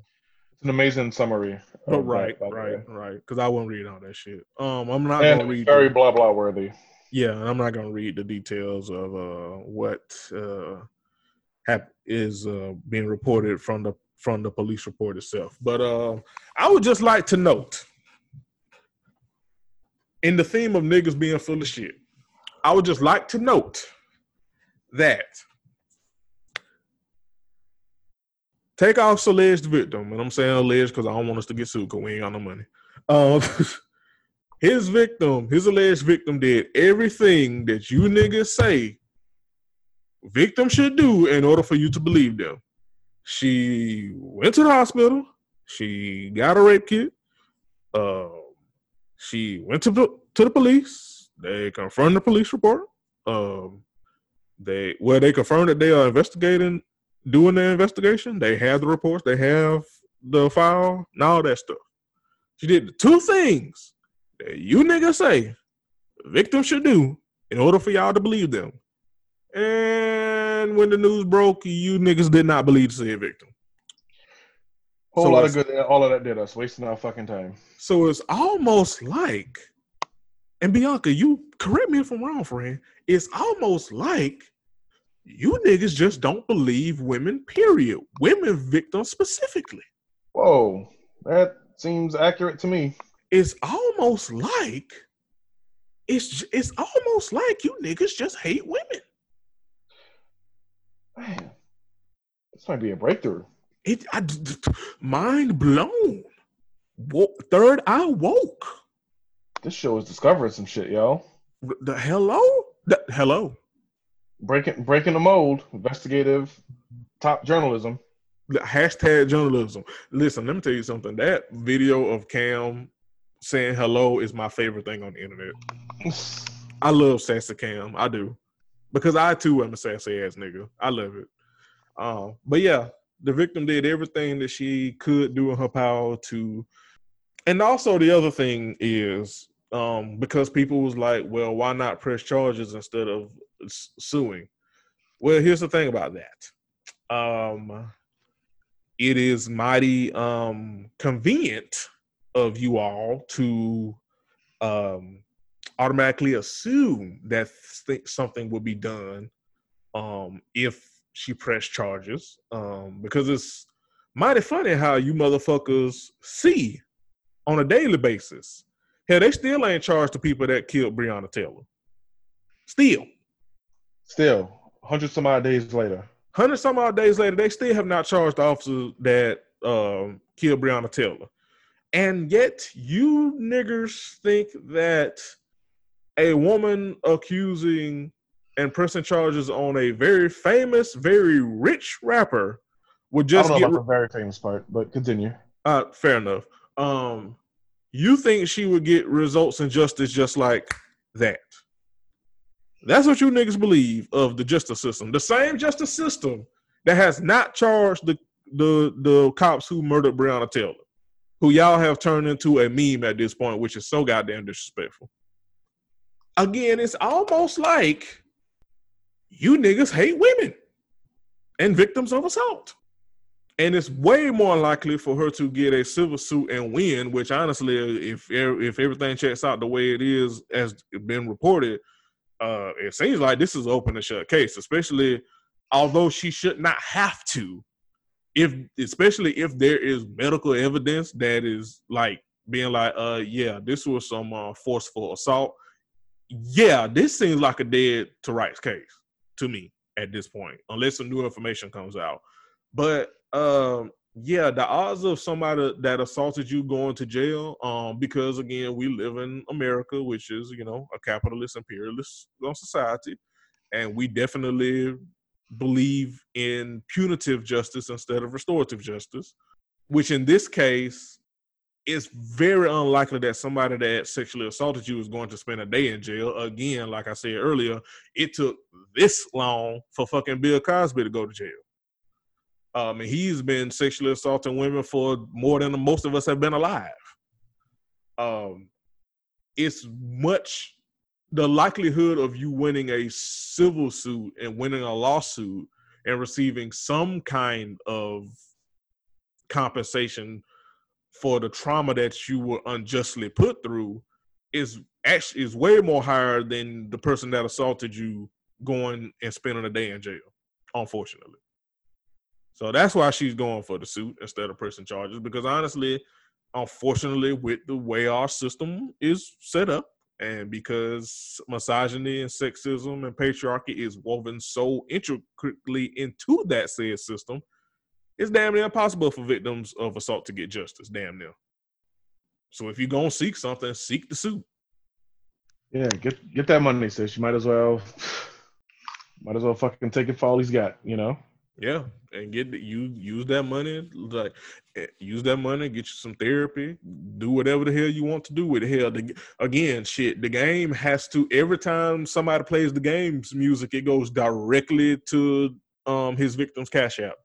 S2: it's an amazing summary.
S1: Oh, right, that, right, right. Because I won't read all that shit. Um, I'm not
S2: and
S1: gonna read
S2: very the, blah blah worthy.
S1: Yeah, I'm not gonna read the details of uh what uh hap- is uh being reported from the from the police report itself. But uh, I would just like to note, in the theme of niggas being full of shit, I would just like to note that Takeoff's alleged victim, and I'm saying alleged because I don't want us to get sued because we ain't got no money. Um, *laughs* his victim, his alleged victim, did everything that you niggas say victim should do in order for you to believe them. She went to the hospital. She got a rape kit. Uh, she went to the, to the police. They confirmed the police report. Um, they well, they confirmed that they are investigating doing the investigation. They have the reports. They have the file and all that stuff. She did the two things that you niggas say victims should do in order for y'all to believe them. And when the news broke, you niggas did not believe the said victim.
S2: Whole so lot of good. All of that did us wasting our fucking time.
S1: So it's almost like, and Bianca, you correct me if I'm wrong, friend. It's almost like you niggas just don't believe women, period. Women victims specifically.
S2: Whoa, that seems accurate to me.
S1: It's almost like it's it's almost like you niggas just hate women.
S2: Man, this might be a breakthrough.
S1: It I, mind blown. Woke, Third eye woke.
S2: This show is discovering some shit, yo.
S1: The hello, the, hello
S2: breaking breaking the mold, investigative, top journalism.
S1: Hashtag journalism. Listen, let me tell you something. That video of Cam saying hello is my favorite thing on the internet. *laughs* I love sassy Cam. I do. Because I too am a sassy ass nigga. I love it. Um, but yeah, the victim did everything that she could do in her power to and also the other thing is um, because people was like, well, why not press charges instead of suing. Well, here's the thing about that. Um, it is mighty um, convenient of you all to um, automatically assume that th- something will be done um, if she press charges um, because it's mighty funny how you motherfuckers see on a daily basis. Hell, they still ain't charged the people that killed Breonna Taylor. Still.
S2: Still, hundred some odd days later.
S1: Hundred some odd days later, they still have not charged the officers that um, killed Breonna Taylor. And yet, you niggers think that a woman accusing and pressing charges on a very famous, very rich rapper would just
S2: I don't know get about the very famous part, but continue.
S1: Uh, fair enough. Um, you think she would get results and justice just like that? That's what you niggas believe of the justice system. The same justice system that has not charged the the the cops who murdered Breonna Taylor, who y'all have turned into a meme at this point, which is so goddamn disrespectful. Again, it's almost like you niggas hate women. and victims of assault. And it's way more likely for her to get a civil suit and win. Which honestly, if if everything checks out the way it is as been reported, uh, it seems like this is open and shut case. Especially, although she should not have to, if especially if there is medical evidence that is like being like, uh, yeah, this was some uh, forceful assault. Yeah, this seems like a dead to rights case to me at this point, unless some new information comes out. But um, yeah, the odds of somebody that assaulted you going to jail, um, because again, we live in America, which is you know a capitalist imperialist society, and we definitely believe in punitive justice instead of restorative justice, which in this case it's very unlikely that somebody that sexually assaulted you is going to spend a day in jail. Again, like I said earlier, it took this long for fucking Bill Cosby to go to jail. Um, and he's been sexually assaulting women for more than most of us have been alive. Um, it's much the likelihood of you winning a civil suit and winning a lawsuit and receiving some kind of compensation for the trauma that you were unjustly put through is actually is way more higher than the person that assaulted you going and spending a day in jail, unfortunately. So that's why she's going for the suit instead of pressing charges. Because honestly, unfortunately, with the way our system is set up, and because misogyny and sexism and patriarchy is woven so intricately into that said system, it's damn near impossible for victims of assault to get justice. Damn near. So if you're gonna seek something, seek the suit.
S2: Yeah, get get that money, sis. You might as well might as well fucking take it for all he's got, you know?
S1: Yeah, and get you use that money like eh, use that money, get you some therapy, do whatever the hell you want to do with it. Hell, the, again, shit, the game has to every time somebody plays the game's music, it goes directly to um his victim's cash app.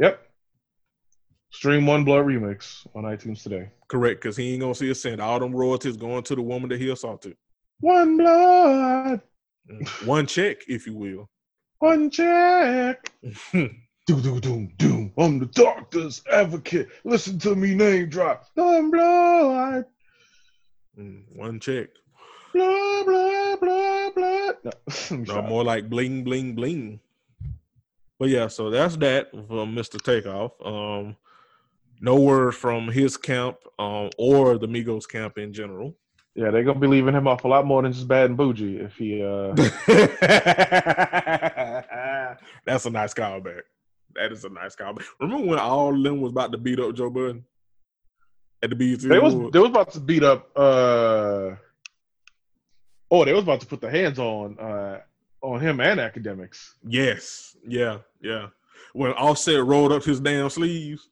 S2: Yep. Stream One Blood remix on iTunes today.
S1: Correct, because he ain't gonna see a cent. All them royalties going to the woman that he assaulted.
S2: One blood.
S1: Mm, one check, if you will. *laughs*
S2: One check. *laughs* doom, doom, doom, doom. I'm the doctor's advocate. Listen to me name drop. One blood.
S1: Mm, one check.
S2: Blah, blah, blah, blah.
S1: No, *laughs* no more like bling, bling, bling. But yeah, so that's that from Mr. Takeoff. Um, no word from his camp um, or the Migos camp in general.
S2: Yeah, they're gonna be leaving him off a lot more than just bad and bougie if he. uh *laughs*
S1: That's a nice callback. That is a nice callback. Remember when all of them was about to beat up Joe Budden at the BET?
S2: They was they was about to beat up. uh Oh, they was about to put the hands on uh on him and Akademiks.
S1: Yes, yeah, yeah. When Offset rolled up his damn sleeves,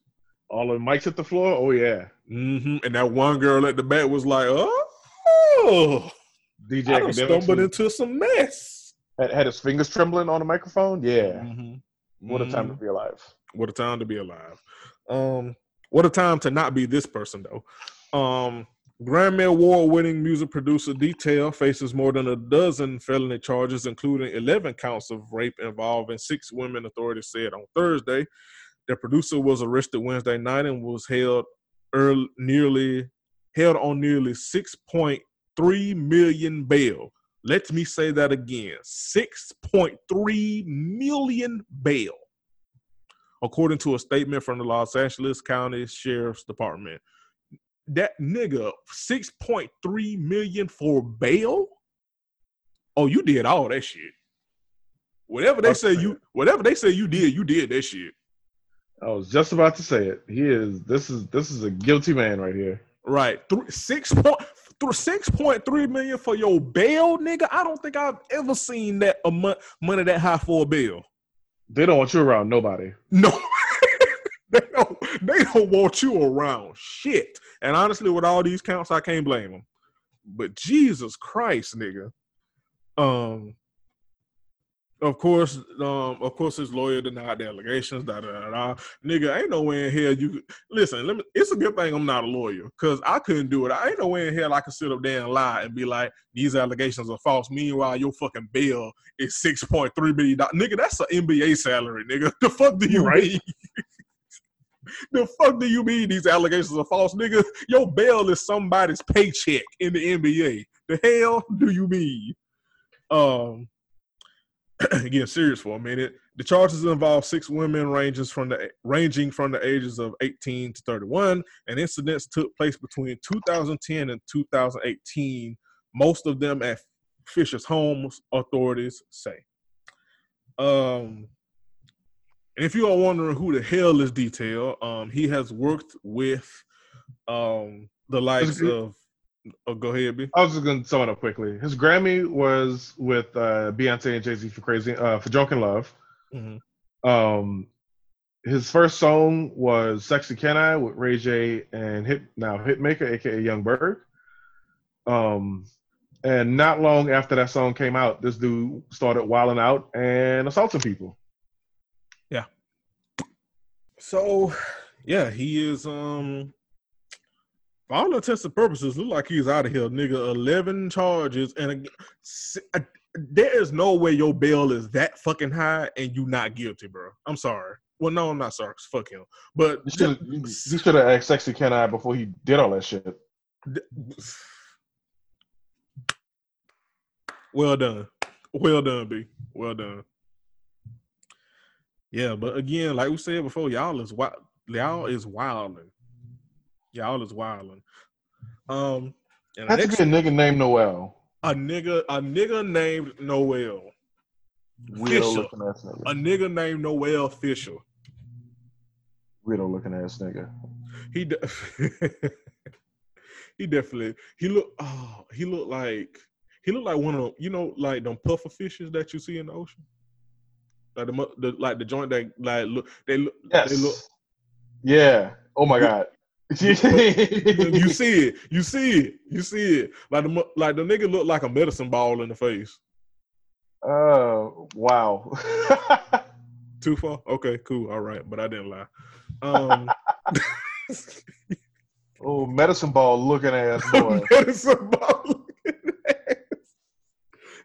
S2: all the mics at the floor. Oh yeah.
S1: Mm-hmm. And that one girl at the back was like, "Oh, DJ I stumbled into some mess."
S2: Had, had, his fingers trembling on the microphone. Yeah. Mm-hmm. What a time to mm-hmm. be alive.
S1: What a time to be alive. Um, what a time to not be this person though. Um, Grammy Award winning music producer Detail faces more than a dozen felony charges, including 11 counts of rape involving six women, authorities said on Thursday. The producer was arrested Wednesday night and was held early, nearly held on nearly 6.3 million bail. Let me say that again 6.3 million bail, according to a statement from the Los Angeles County Sheriff's Department that nigga 6.3 million for bail? Oh, you did all that shit. Whatever they say you whatever they say you did, you did that shit.
S2: I was just about to say it. He is this is this is a guilty man right here.
S1: Right. Three, six point through six point three million for your bail, nigga. I don't think I've ever seen that a month money that high for a bail.
S2: They don't want you around nobody.
S1: No. *laughs* they don't they don't want you around shit. And honestly, with all these counts, I can't blame them. But Jesus Christ, nigga. Um Of course, um, of course, his lawyer denied the allegations. Da da da. da. Nigga, ain't no way in hell you listen. Let me. It's a good thing I'm not a lawyer because I couldn't do it. I ain't no way in hell I could sit up there and lie and be like these allegations are false. Meanwhile, your fucking bill is six point three million dollars. Nigga, that's an NBA salary. Nigga, *laughs* the fuck do you
S2: Right. *laughs*
S1: the fuck do you mean these allegations are false, nigga? Your bail is somebody's paycheck in the NBA. The hell do you mean? Um, *clears throat* getting serious for a minute. The charges involve six women ranges from the ranging from the ages of 18 to 31, and incidents took place between 2010 and 2018. Most of them at Fisher's homes, authorities say. Um, and if you are wondering who the hell is Detail, um, he has worked with um the likes of. Oh, go ahead, B.
S2: I was just gonna sum it up quickly. His Grammy was with uh, Beyonce and Jay Z for Crazy uh, for Drunk in Love.
S1: Mhm.
S2: Um, his first song was "Sexy Can I" with Ray J and Hit now Hitmaker, aka Yung Berg. Um, and not long after that song came out, this dude started wilding out and assaulting people.
S1: So, yeah, he is. Um, for all intents and purposes, look like he's out of here, nigga. Eleven charges, and s- uh, there is no way your bail is that fucking high and you not guilty, bro. I'm sorry. Well, no, I'm not sorry. Fuck him. But
S2: You should you should have asked "Sexy Can I" before he did all that shit.
S1: well done, well done, B. Well done. Yeah, but again, like we said before, y'all is wild. Y'all is wilding. Y'all is wilding. Um, and the
S2: Had to
S1: next,
S2: be a nigga named Noel.
S1: a nigga, a nigga named Noel,
S2: Weirdo
S1: Fisher.
S2: looking ass nigga.
S1: a nigga named Noel Fisher.
S2: Weirdo looking ass nigga.
S1: He de- *laughs* he definitely he look oh he looked like he looked like one of them, you know like them puffer fishes that you see in the ocean. Like the, the like the joint that like look they look
S2: Yes.
S1: they look
S2: Yeah. Oh my god. *laughs*
S1: you see it you see it you see it like the like the nigga look like a medicine ball in the face.
S2: Oh wow. *laughs*
S1: Too far? Okay, cool. All right, but I didn't lie. Um *laughs*
S2: oh, medicine ball looking ass boy.
S1: medicine ball.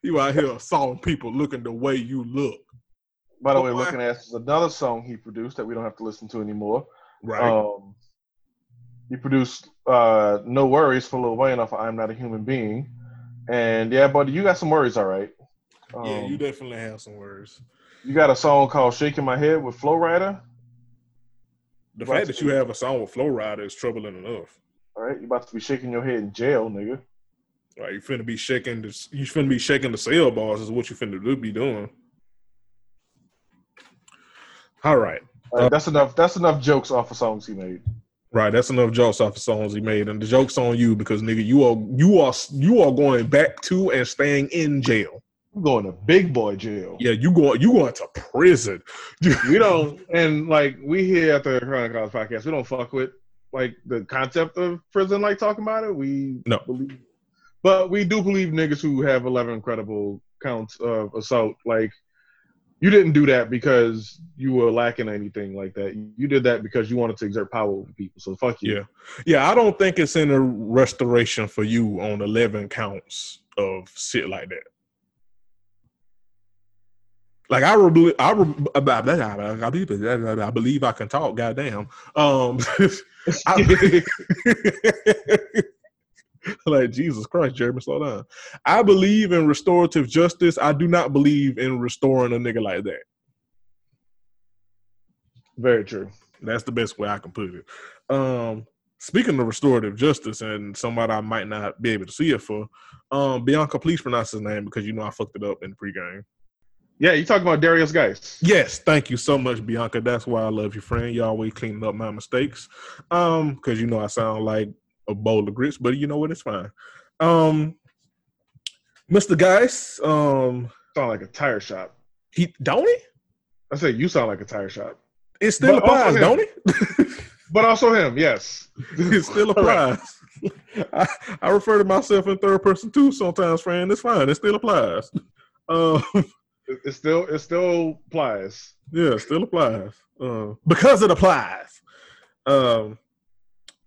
S1: you out here assaulting people looking the way you look.
S2: By the way, looking ass is another song he produced that we don't have to listen to anymore.
S1: Right.
S2: Um, he produced uh, "No Worries" for Lil Wayne off of "I'm Not a Human Being," and yeah, buddy, you got some worries, all right. Um,
S1: yeah, you definitely have some worries.
S2: you got a song called "Shaking My Head" with Flo Rida.
S1: The fact that you have a song with Flo Rida is troubling enough.
S2: All right, you about to be shaking your head in jail, nigga.
S1: Like you finna be shaking the you finna be shaking the cell bars is what you finna do be doing. All right. Uh,
S2: that's enough. That's enough jokes off of songs he made.
S1: Right, that's enough jokes off the songs he made, and the jokes on you because nigga, you are you are you are going back to and staying in jail.
S2: I'm going to big boy jail.
S1: Yeah, you going you going to prison. *laughs*
S2: We don't, and like we here at the Chronic College podcast, we don't fuck with like the concept of prison, like talking about it. We
S1: No.
S2: believe, but we do believe niggas who have 11 credible counts of assault. Like you didn't do that because you were lacking anything like that. You did that because you wanted to exert power over people. So fuck you.
S1: Yeah, yeah. I don't think it's in a restoration for you on eleven counts of shit like that. Like I, re- I, re- I, believe, I believe I can talk. Goddamn. Um, *laughs* I- *laughs* *laughs* like Jesus Christ, Jeremy, slow down. I believe in restorative justice. I do not believe in restoring a nigga like that.
S2: Very true.
S1: That's the best way I can put it. Um, speaking of restorative justice and somebody I might not be able to see it for, um, Bianca, please pronounce his name because you know I fucked it up in the pregame.
S2: Yeah, you talking about Darius Geis?
S1: Yes, thank you so much, Bianca. That's why I love you, friend. You always cleaning up my mistakes. Um, because you know I sound like a bowl of grits, but you know what? It's fine. Um, Mr. Geis, um,
S2: Sound like a tire shop.
S1: he don't he?
S2: I said you sound like a tire shop,
S1: It still
S2: But
S1: applies, don't he? *laughs*
S2: but also him. Yes,
S1: it still applies. *laughs* *laughs* I, I refer to myself in third person too sometimes, friend. It's fine. It still applies. Um,
S2: It, it still it still applies.
S1: Yeah, it still applies. Uh, because it applies. Um,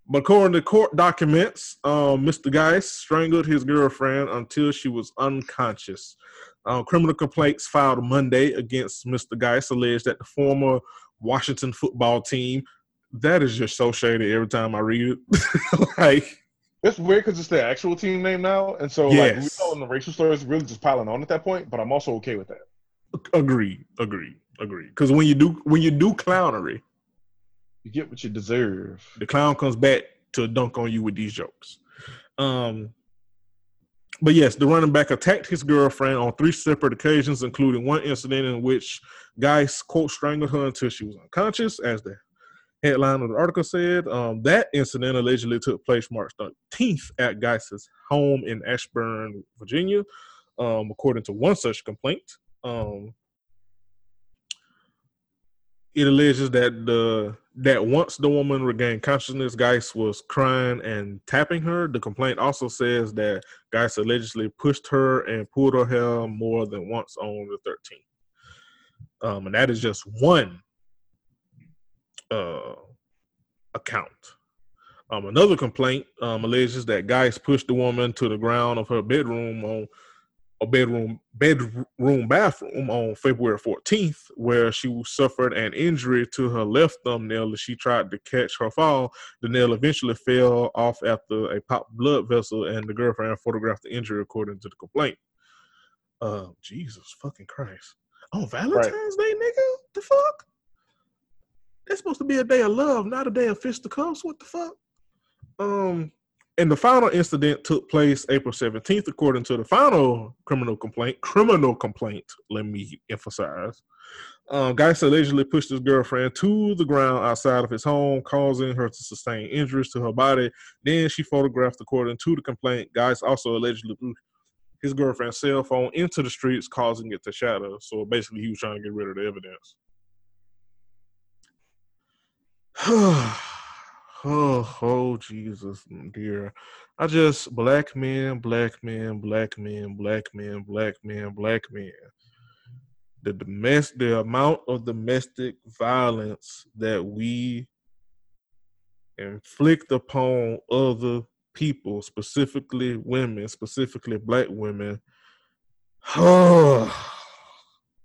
S1: but according to court documents, um, Mr. Guice strangled his girlfriend until she was unconscious. Uh, criminal complaints filed Monday against Mr. Guice alleged that the former Washington football team. That is just so shady every time I read it. *laughs* like
S2: it's weird because it's the actual team name now, and so yes. like we telling the racial stories really just piling on at that point. But I'm also okay with that.
S1: Agreed. Agreed. Agreed. Because when you do when you do clownery,
S2: you get what you deserve.
S1: The clown comes back to dunk on you with these jokes. Um, but yes, the running back attacked his girlfriend on three separate occasions, including one incident in which Guice quote strangled her until she was unconscious, as the headline of the article said. Um, that incident allegedly took place March 13th at Guice's home in Ashburn, Virginia, um, according to one such complaint. Um, it alleges that the that once the woman regained consciousness, Guice was crying and tapping her. The complaint also says that Guice allegedly pushed her and pulled her hair more than once on the 13th. Um, and that is just one uh, account. Um, another complaint um, alleges that Guice pushed the woman to the ground of her bedroom on a bedroom bedroom bathroom on February 14th, where she suffered an injury to her left thumbnail as she tried to catch her fall. The nail eventually fell off after a popped blood vessel, and the girlfriend photographed the injury according to the complaint. Uh, Jesus fucking Christ! On Valentine's right. Day, nigga, the fuck? It's supposed to be a day of love, not a day of fisticuffs. What the fuck? Um, and the final incident took place April 17th, according to the final criminal complaint. Criminal complaint, let me emphasize. Um, Guice allegedly pushed his girlfriend to the ground outside of his home, causing her to sustain injuries to her body. Then she photographed, according to the complaint. Guice also allegedly threw his girlfriend's cell phone into the streets, causing it to shatter. So basically, he was trying to get rid of the evidence. *sighs* *sighs* Oh, oh, Jesus, dear. I just black men, black men, black men, black men, black men, black men. The domestic, the amount of domestic violence that we inflict upon other people, specifically women, specifically black women. Oh.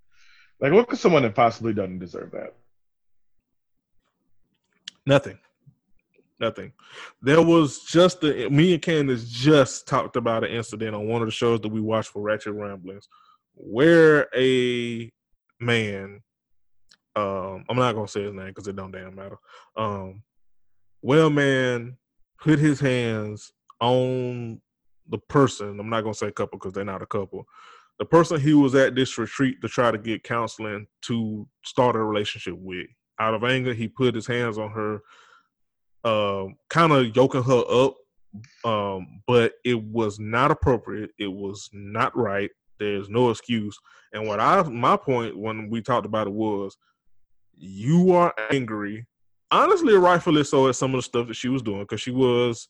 S1: *sighs*
S2: like, what could someone have possibly done to deserve that?
S1: Nothing. Nothing. There was just the me and Candace just talked about an incident on one of the shows that we watched for Ratchet Ramblings, where a man, um, I'm not gonna say his name because it don't damn matter. Um, well, man, put his hands on the person. I'm not gonna say a couple because they're not a couple. The person he was at this retreat to try to get counseling to start a relationship with. Out of anger, he put his hands on her um, kind of yoking her up, um, but it was not appropriate. It was not right. There's no excuse. And what I my point when we talked about it was, you are angry, honestly, rightfully so, at some of the stuff that she was doing because she was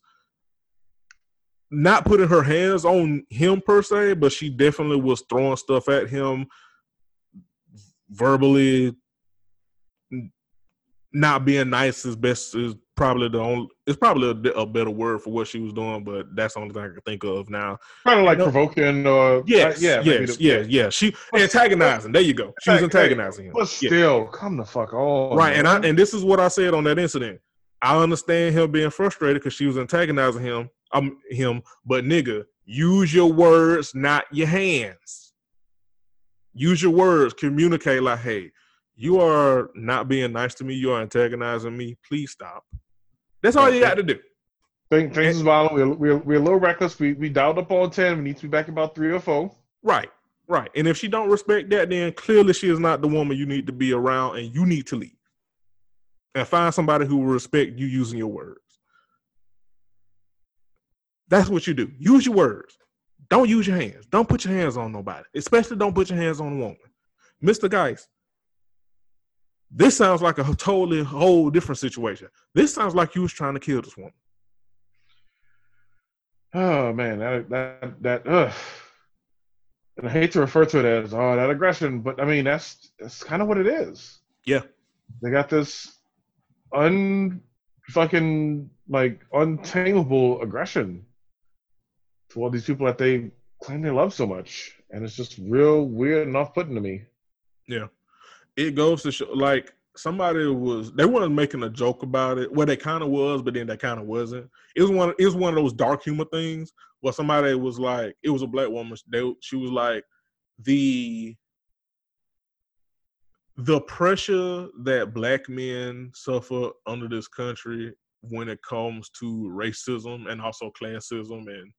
S1: not putting her hands on him per se, but she definitely was throwing stuff at him verbally, not being nice as best as probably the only. It's probably a, a, better word for what she was doing, but that's the only thing I can think of now.
S2: Kind of like provoking. Uh,
S1: yes, yeah, yes, the, yeah, yeah. She antagonizing. There you go. She was antagonizing him.
S2: But still, yeah. come the fuck on.
S1: Right, man. and I and this is what I said on that incident. I understand him being frustrated because she was antagonizing him. I'm him, but nigga, use your words, not your hands. Use your words. Communicate like, hey, you are not being nice to me. You are antagonizing me. Please stop. That's all you got to do.
S2: Things, things is violent. We're, we're, we're a little reckless. We we dialed up on ten. We need to be back about three or four.
S1: Right, right. And if she don't respect that, then clearly she is not the woman you need to be around, and you need to leave and find somebody who will respect you using your words. That's what you do. Use your words. Don't use your hands. Don't put your hands on nobody. Especially don't put your hands on a woman. Mr. Guice, this sounds like a totally whole different situation. This sounds like you was trying to kill this woman.
S2: Oh man, that that that uh and I hate to refer to it as oh that aggression, but I mean that's that's kind of what it is.
S1: Yeah,
S2: they got this un fucking like untamable aggression to all these people that they claim they love so much, and it's just real weird and off putting to me.
S1: Yeah, it goes to show like somebody was they weren't making a joke about it. Well, they kind of was, but then they kind of wasn't. It was one. It was one of those dark humor things where somebody was like, it was a black woman. They, she was like, the the pressure that black men suffer under this country when it comes to racism and also classism and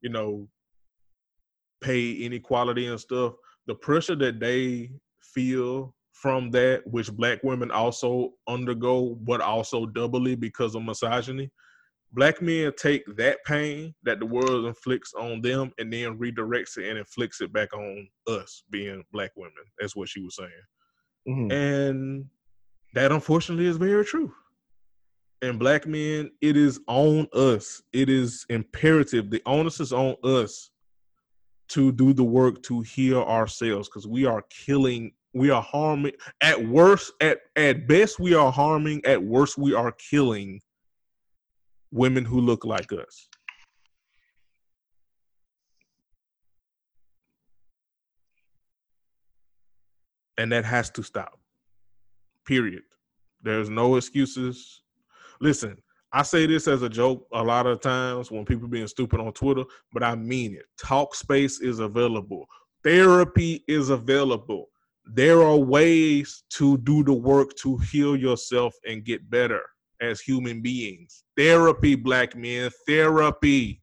S1: you know pay inequality and stuff the pressure that they feel from that which black women also undergo but also doubly because of misogyny black men take that pain that the world inflicts on them and then redirects it and inflicts it back on us being black women that's what she was saying Mm-hmm. And that unfortunately is very true. And black men, it is on us. It is imperative. The onus is on us to do the work to heal ourselves because we are killing, we are harming at worst, at at best, we are harming, at worst, we are killing women who look like us. and that has to stop. Period. There's no excuses. Listen, I say this as a joke a lot of times when people being stupid on Twitter, but I mean it. Talkspace is available. Therapy is available. There are ways to do the work to heal yourself and get better as human beings. Therapy, black men, therapy.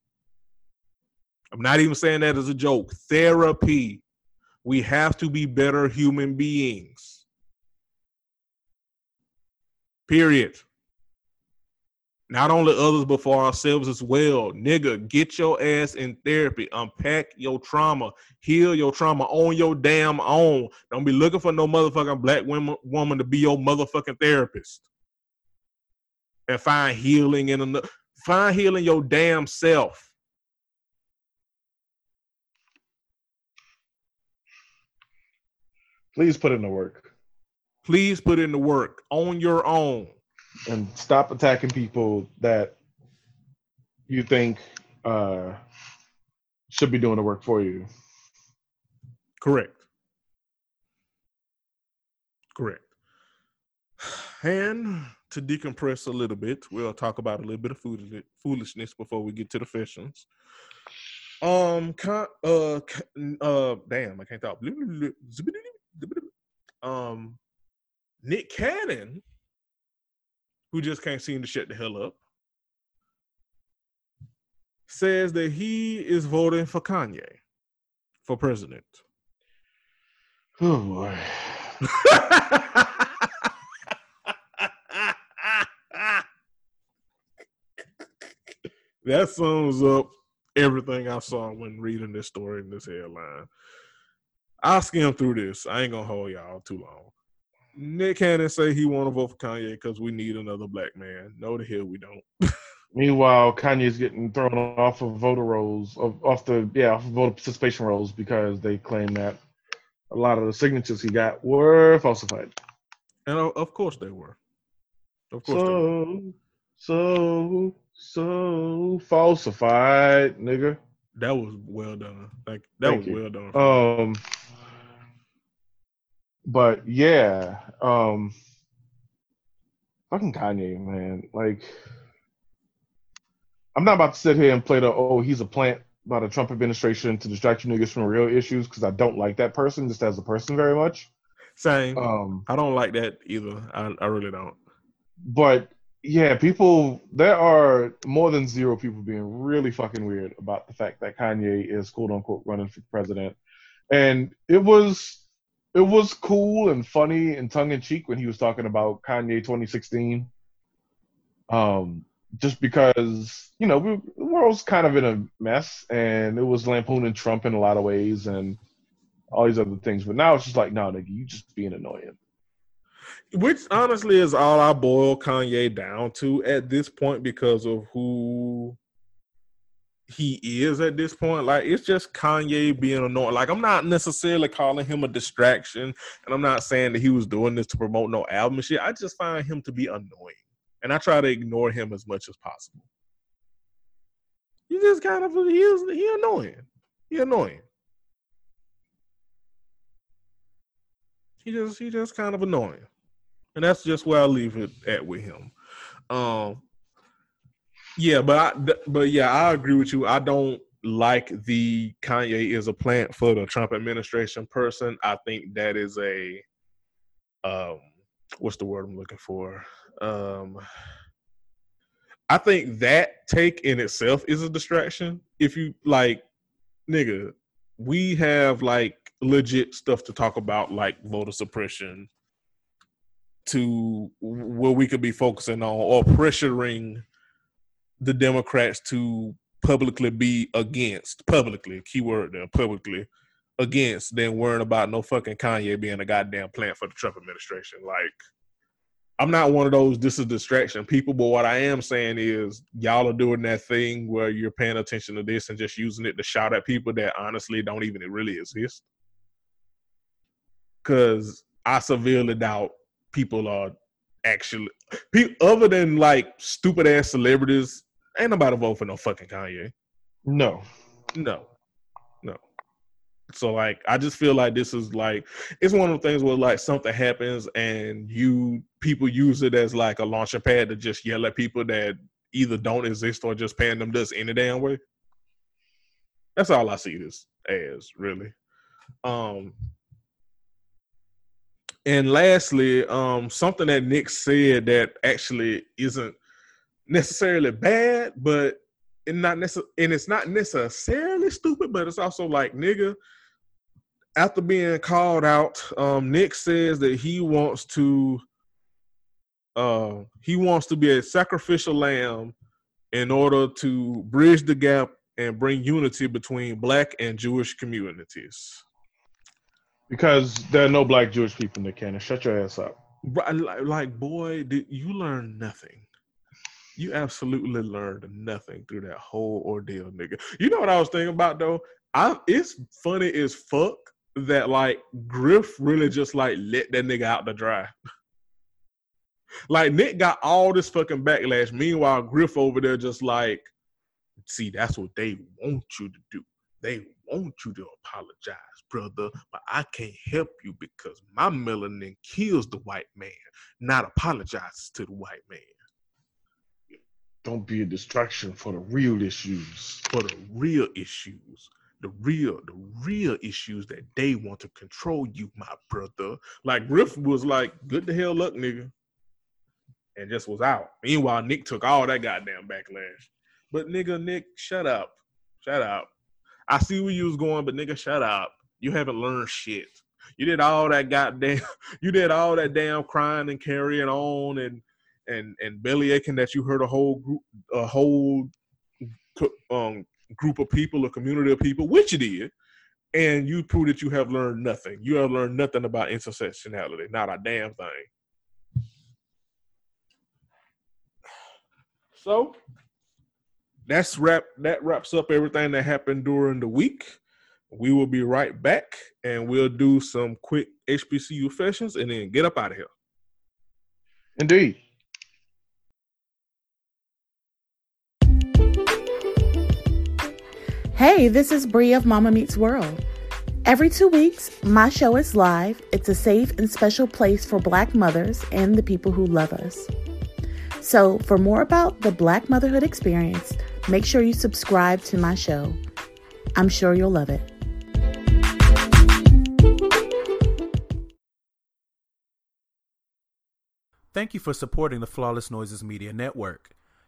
S1: I'm not even saying that as a joke. Therapy. We have to be better human beings. Period. Not only others, but for ourselves as well. Nigga, get your ass in therapy. Unpack your trauma. Heal your trauma on your damn own. Don't be looking for no motherfucking black woman, woman to be your motherfucking therapist. And find healing in another. Find healing your damn self.
S2: Please put in the work.
S1: Please put in the work on your own.
S2: And stop attacking people that you think uh, should be doing the work for you.
S1: Correct. Correct. And to decompress a little bit, we'll talk about a little bit of foolishness before we get to the confessions. Um, uh, uh, damn, I can't talk um, Nick Cannon, who just can't seem to shut the hell up, says that he is voting for Kanye for president.
S2: Oh boy. *laughs*
S1: that sums up everything I saw when reading this story in this headline. I'll skim through this. I ain't gonna hold y'all too long. Nick Cannon say he want to vote for Kanye because we need another black man. No, the hell we don't. *laughs*
S2: Meanwhile, Kanye's getting thrown off of voter rolls, off the yeah, off of voter participation rolls because they claim that a lot of the signatures he got were falsified.
S1: And of course they were.
S2: Of course. So, so, so falsified, nigga.
S1: That was well done. Like that Thank was you. well done.
S2: Um but yeah, um, fucking Kanye, man. Like, I'm not about to sit here and play the oh he's a plant by the Trump administration to distract you niggas from real issues because I don't like that person just as a person very much.
S1: Same. Um, I don't like that either. I, I really don't.
S2: But yeah, people. There are more than zero people being really fucking weird about the fact that Kanye is quote unquote running for president, and it was it was cool and funny and tongue in cheek when he was talking about Kanye 2016. Um, just because you know we, the world's kind of in a mess, and it was lampooning Trump in a lot of ways and all these other things. But now it's just like, no, nigga, you just being annoying.
S1: Which honestly is all I boil Kanye down to at this point because of who he is at this point. Like it's just Kanye being annoying. Like I'm not necessarily calling him a distraction, and I'm not saying that he was doing this to promote no album shit. I just find him to be annoying, and I try to ignore him as much as possible. He just kind of he is he annoying. He annoying. He just he just kind of annoying, and that's just where I leave it at with him. Um, yeah, but I, but yeah, I agree with you. I don't like the Kanye is a plant for the Trump administration person. I think that is a um what's the word I'm looking for? Um I think that take in itself is a distraction. If you like nigga, we have like legit stuff to talk about like voter suppression to where we could be focusing on or pressuring the Democrats to publicly be against publicly keyword there publicly against than worrying about no fucking Kanye being a goddamn plant for the Trump administration. Like, I'm not one of those this is distraction people, but what I am saying is y'all are doing that thing where you're paying attention to this and just using it to shout at people that honestly don't even really exist. Cause I severely doubt people are actually other than like stupid ass celebrities Ain't nobody vote for no fucking Kanye.
S2: No.
S1: No. No. So like I just feel like this is like it's one of the things where like something happens and you people use it as like a launching pad to just yell at people that either don't exist or just paying them this any damn way. That's all I see this as, really. Um and lastly, um, something that Nick said that actually isn't necessarily bad, but it not necess- and it's not necessarily stupid, but it's also like nigga. After being called out, um, Nick says that he wants to uh, he wants to be a sacrificial lamb in order to bridge the gap and bring unity between black and Jewish communities.
S2: Because there are no black Jewish people in the canon. Shut your ass up.
S1: Like, boy, did you learn nothing? You absolutely learned nothing through that whole ordeal, nigga. You know what I was thinking about though? I it's funny as fuck that like Griff really just like let that nigga out the dry. like Nick got all this fucking backlash. Meanwhile, Griff over there just like, see, that's what they want you to do. They want you to apologize, brother, but I can't help you because my melanin kills the white man, not apologizes to the white man.
S2: Don't be a distraction for the real issues.
S1: For the real issues. The real, the real issues that they want to control you, my brother. Like Griff was like, good to hell luck, nigga. And just was out. Meanwhile, Nick took all that goddamn backlash. But nigga, Nick, shut up. Shut up. I see where you was going, but nigga, shut up. You haven't learned shit. You did all that goddamn *laughs* you did all that damn crying and carrying on and and and belly aching that you hurt a whole group a whole um, group of people, a community of people, which you did, and you prove that you have learned nothing. You have learned nothing about intersectionality, not a damn thing. So that's wrap that wraps up everything that happened during the week. We will be right back and we'll do some quick HBCU confessions and then get up out of here.
S2: Indeed.
S3: Hey, this is Brie of Mama Meets World. Every two weeks, my show is live. It's a safe and special place for Black mothers and the people who love us. So, for more about the Black motherhood experience, make sure you subscribe to my show. I'm sure you'll love it.
S4: Thank you for supporting the Flawless Noises Media Network.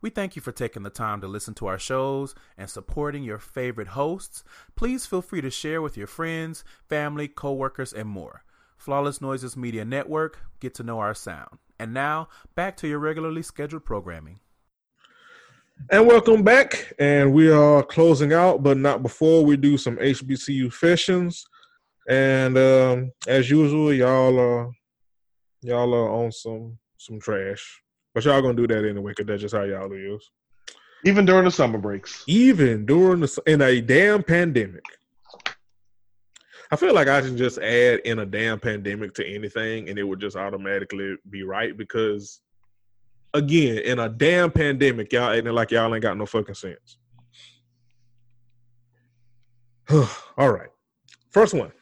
S4: We thank you for taking the time to listen to our shows and supporting your favorite hosts. Please feel free to share with your friends, family, coworkers, and more. Flawless Noises Media Network, get to know our sound. And now, back to your regularly scheduled programming.
S1: And welcome back. And we are closing out, but not before we do some HBCU confessions. And um, as usual, y'all are y'all are on some some trash. But y'all gonna do that anyway, cause that's just how y'all is.
S2: Even during the summer breaks.
S1: Even during the in a damn pandemic. I feel like I can just add in a damn pandemic to anything and it would just automatically be right because again, in a damn pandemic, y'all acting like y'all ain't got no fucking sense. *sighs* All right. First one.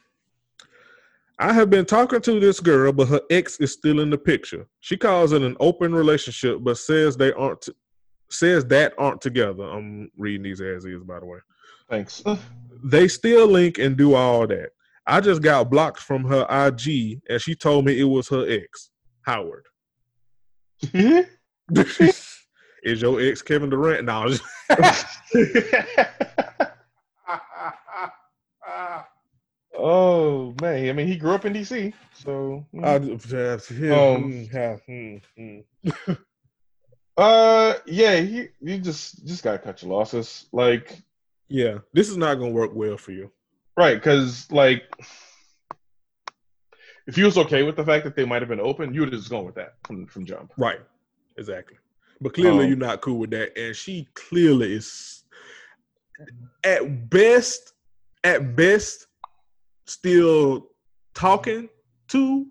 S1: I have been talking to this girl, but her ex is still in the picture. She calls it an open relationship, but says they aren't t- says that aren't together. I'm reading these as is, by the way.
S2: Thanks.
S1: They still link and do all that. I just got blocked from her IG, and she told me it was her ex, Howard. *laughs* *laughs* is your ex Kevin Durant? No. *laughs*
S2: oh man, I mean he grew up in DC, so. mm.
S1: uh,
S2: Um,
S1: yeah, mm, mm. *laughs*
S2: Uh, yeah, you you just just gotta cut your losses, like
S1: yeah, this is not gonna work well for you.
S2: right, because like if you was okay with the fact that they might have been open, you would have just gone with that from from jump.
S1: Right. Exactly. But clearly
S2: Um,
S1: you're not cool with that. And she clearly is at best, at best, still talking to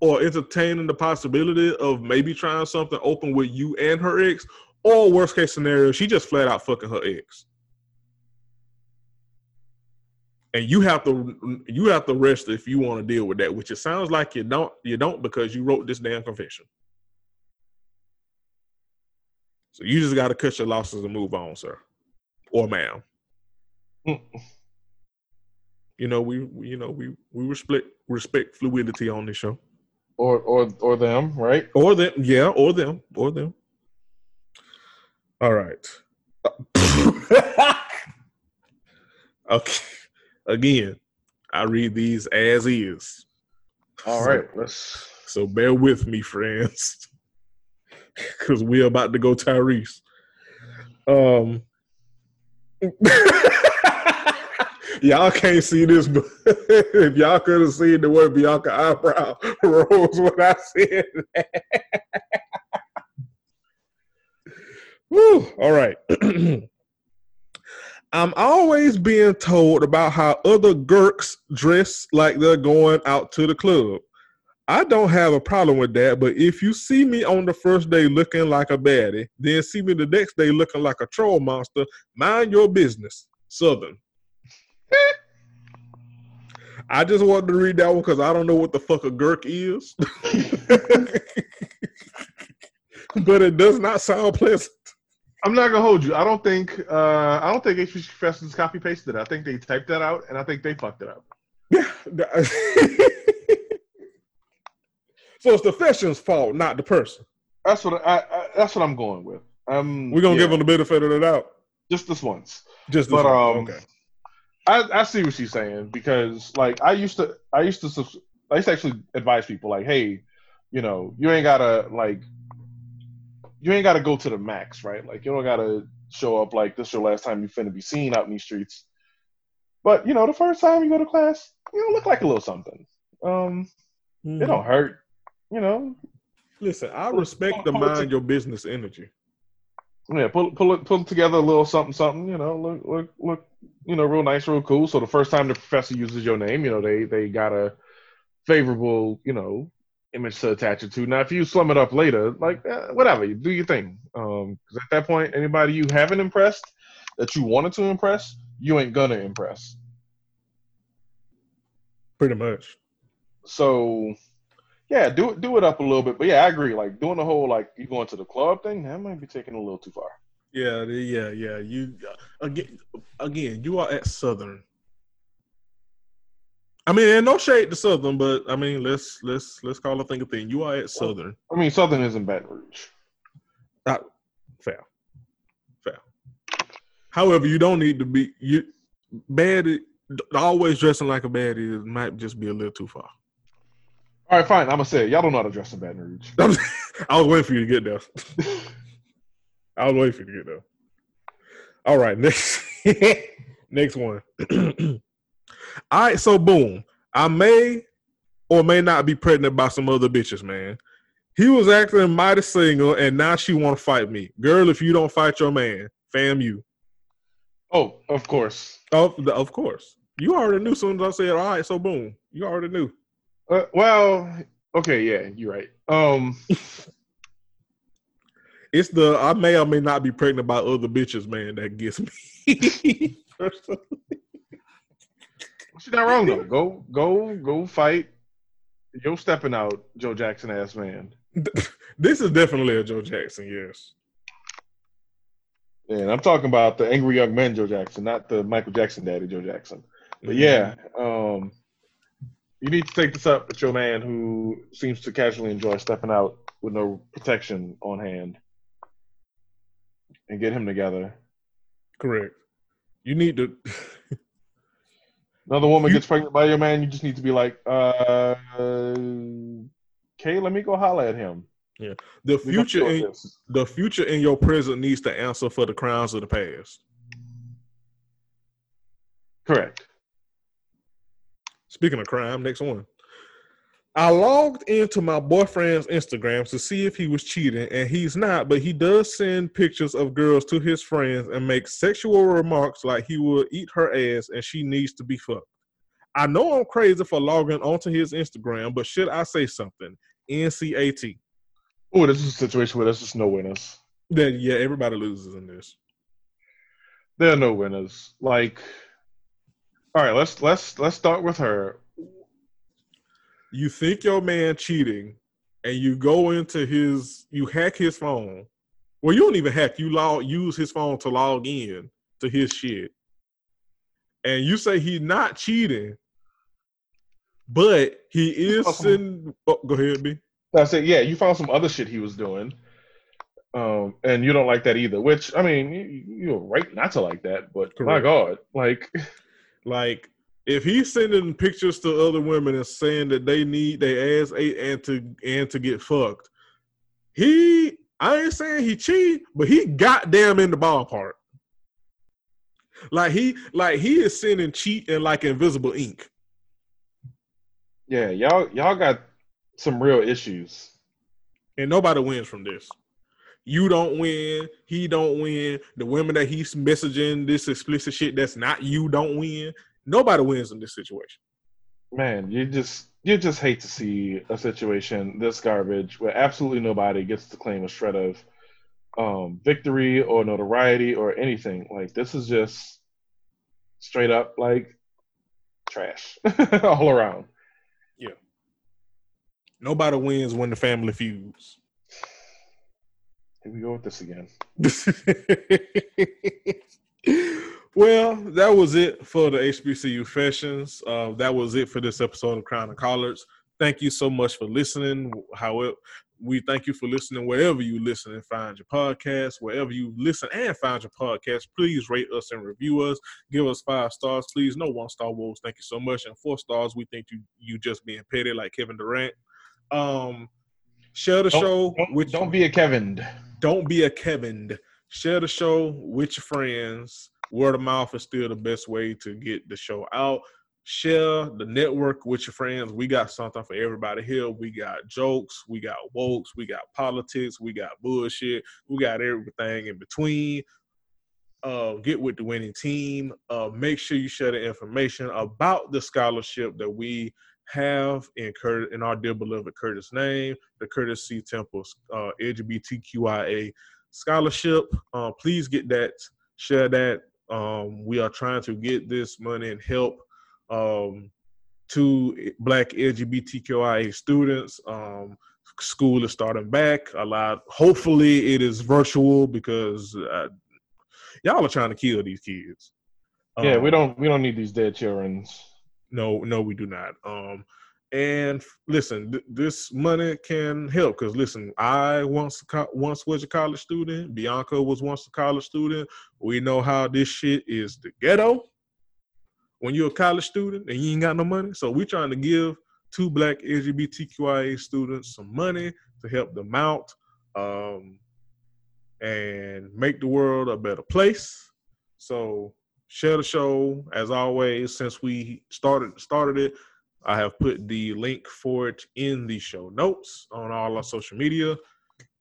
S1: or entertaining the possibility of maybe trying something open with you and her ex. Or worst case scenario, she just flat out fucking her ex. And you have to you have to rest if you want to deal with that, which it sounds like you don't you don't because you wrote this damn confession. So you just got to cut your losses and move on, sir, or ma'am. *laughs* You know we, we- you know we we respect respect fluidity on this show,
S2: Or or or them, right?
S1: or them, yeah, or them, or them. All right. *laughs* okay. Again, I read these as is.
S2: All right, let's.
S1: So bear with me, friends, *laughs* because we're about to go Tyrese. Um, *laughs* y'all can't see this, but *laughs* if y'all could have seen the way Bianca eyebrow *laughs* rose when I said that. Woo, all right. *clears throat* I'm always being told about how other Gurks dress like they're going out to the club. I don't have a problem with that, but if you see me on the first day looking like a baddie, then see me the next day looking like a troll monster, mind your business. Southern. I just wanted to read that one because I don't know what the fuck a Gurk is. *laughs* but it does not sound pleasant.
S2: I'm not gonna hold you. I don't think. Uh, I don't think HBCU Confessions copy pasted it. I think they typed that out, and I think they fucked it up. *laughs*
S1: so it's the confession's fault, not the person.
S2: That's what I, I that's what I'm going with. Um,
S1: We're gonna
S2: yeah,
S1: give them the benefit of the doubt.
S2: just this once.
S1: Just this
S2: But
S1: one.
S2: um,
S1: okay.
S2: I, I see what she's saying because like I used to I used to I used to actually advise people like, hey, you know, you ain't gotta like you ain't gotta go to the max, right? Like you don't gotta show up like this your last time you finna be seen out in these streets. But you know, the first time you go to class, you don't look like a little something. Um,
S1: Mm-hmm.
S2: it don't hurt, you know.
S1: Listen, I respect the mind your business energy.
S2: Yeah, pull pull it pull together a little something something, you know, look look look, you know, real nice, real cool. So the first time the professor uses your name, you know, they they got a favorable, you know, image to attach it to. Now, if you slum it up later, like eh, whatever, you do your thing. Um, because at that point, anybody you haven't impressed that you wanted to impress, you ain't gonna impress.
S1: Pretty much.
S2: So, yeah, do it do it up a little bit. But yeah, I agree. Like doing the whole like you going to the club thing, that might be taking a little too far.
S1: Yeah, yeah, yeah. You uh, again, again. You are at Southern. I mean, and no shade to Southern, but I mean, let's let's let's call a thing a thing. You are at Southern.
S2: I mean, Southern isn't Baton Rouge.
S1: Uh, Not fair. However, you don't need to be you bad. Always dressing like a baddie might just be a little too far.
S2: All right, fine. I'm gonna say it. y'all don't know how to dress in Baton Rouge. *laughs*
S1: I was waiting for you to get there. *laughs* I was waiting for you to get there. All right, *laughs* next next one. *clears throat* All right, so boom. I may or may not be pregnant by some other bitches, man. He was acting mighty single, and now she want to fight me, girl. If you don't fight your man, fam, you.
S2: Oh, of course.
S1: Of of course. You already knew. Soon as I said, "All right," so boom, you already knew.
S2: Uh, well, okay, yeah, you're right. Um, *laughs*
S1: it's the I may or may not be pregnant by other bitches, man. That gets me. *laughs*
S2: She's not wrong though. Go, go, go fight. You're stepping out, Joe Jackson ass man.
S1: this is definitely a Joe Jackson, yes.
S2: And I'm talking about the angry young man Joe Jackson, not the Michael Jackson daddy Joe Jackson. But mm-hmm. yeah, um, you need to take this up with your man who seems to casually enjoy stepping out with no protection on hand and get him together.
S1: Correct. You need to. *laughs*
S2: Another woman you... gets pregnant by your man, you just need to be like, uh, okay, let me go holler at him.
S1: Yeah, the future in the future in your present needs to answer for the crimes of the past.
S2: Correct.
S1: Speaking of crime, next one. I logged into my boyfriend's Instagram to see if he was cheating, and he's not, but he does send pictures of girls to his friends and make sexual remarks like he will eat her ass and she needs to be fucked. I know I'm crazy for logging onto his Instagram, but should I say something? NCAT.
S2: Oh, this is a situation where there's just no winners.
S1: Then yeah, everybody loses in this.
S2: There are no winners. Like, all right, let's let's let's start with her.
S1: You think your man cheating, and you go into his, you hack his phone. Well, you don't even hack. You log, use his phone to log in to his shit, and you say he's not cheating, but he is sending. Oh, go ahead, B.
S2: I said, yeah, you found some other shit he was doing, um, and you don't like that either. Which I mean, you, are right not to like that, but Correct. my God, like,
S1: like if he's sending pictures to other women and saying that they need their ass ate and to and to get fucked, he I ain't saying he cheat, but he goddamn in the ballpark. Like he like he is sending cheat in like invisible ink.
S2: Yeah, y'all y'all got some real issues.
S1: And nobody wins from this. You don't win. He don't win. The women that he's messaging this explicit shit that's not you don't win. Nobody wins in this situation.
S2: Man, you just you just hate to see a situation this garbage where absolutely nobody gets to claim a shred of um, victory or notoriety or anything. Like this is just straight up like trash *laughs* all around. Yeah.
S1: Nobody wins when the family feuds.
S2: Here we go with this again. *laughs*
S1: well, that was it for the HBCU confessions. Uh, that was it for this episode of Crown and Collards. Thank you so much for listening. However, we thank you for listening wherever you listen and find your podcast. Wherever you listen and find your podcast, please rate us and review us. Give us five stars, please. No one star wolves. Thank you so much. And four stars, we think you you just being petty like Kevin Durant. Um, share the
S2: don't,
S1: show.
S2: Don't,
S1: with
S2: don't be a Kevin.
S1: Don't be a Kevin. Share the show with your friends. Word of mouth is still the best way to get the show out. Share the network with your friends. We got something for everybody here. We got jokes, we got wokes, we got politics, we got bullshit, we got everything in between. Uh, get with the winning team. Uh, make sure you share the information about the scholarship that we have in Curtis, in our dear beloved Curtis name, the Curtis C. Temple uh, LGBTQIA scholarship. Uh, please get that, share that. Um, we are trying to get this money and help um, to Black LGBTQIA students. Um, school is starting back. A lot. Hopefully, it is virtual because uh, y'all are trying to kill these kids.
S2: Yeah, we um, don't we don't need these dead children
S1: no, no, we do not. Um, And listen, th- this money can help because listen, I once co- once was a college student. Bianca was once a college student. We know how this shit is the ghetto when you're a college student and you ain't got no money. So we're trying to give two black LGBTQIA students some money to help them out um, and make the world a better place. So share the show as always. Since we started started it, I have put the link for it in the show notes on all our social media.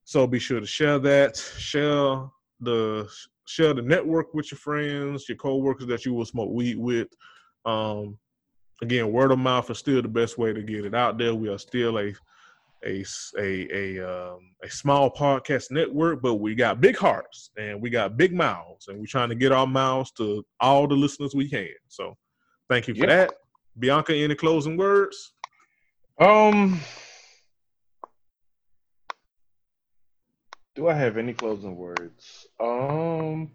S1: So be sure to share that. Share the share the network with your friends, your coworkers that you will smoke weed with. Um, again, word of mouth is still the best way to get it out there. We are still a a a a, um, a small podcast network, but we got big hearts and we got big mouths, and we're trying to get our mouths to all the listeners we can. So, thank you for
S2: Yep.
S1: that, Bianca. Any closing words?
S2: Um, do I have any closing words? Um,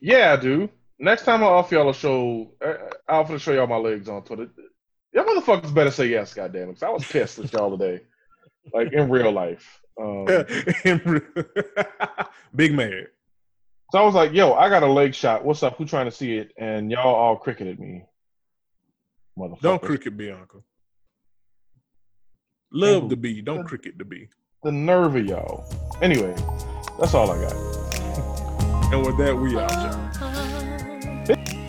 S2: yeah, I do. Next time I offer y'all a show, uh, I'll offer to show y'all my legs on Twitter. Y'all motherfuckers better say yes, goddamn it! 'cause I was pissed at y'all today, like in real life. Um, *laughs* *laughs*
S1: big man.
S2: so I was like, "Yo, I got a leg shot. What's up? Who trying to see it?" And y'all all cricketed me. Motherfuckers.
S1: Don't cricket Bianca. Love
S2: Thank
S1: the
S2: you.
S1: bee. Don't cricket the bee.
S2: the nerve of y'all. Anyway, that's all I got.
S1: And with that, we out, y'all.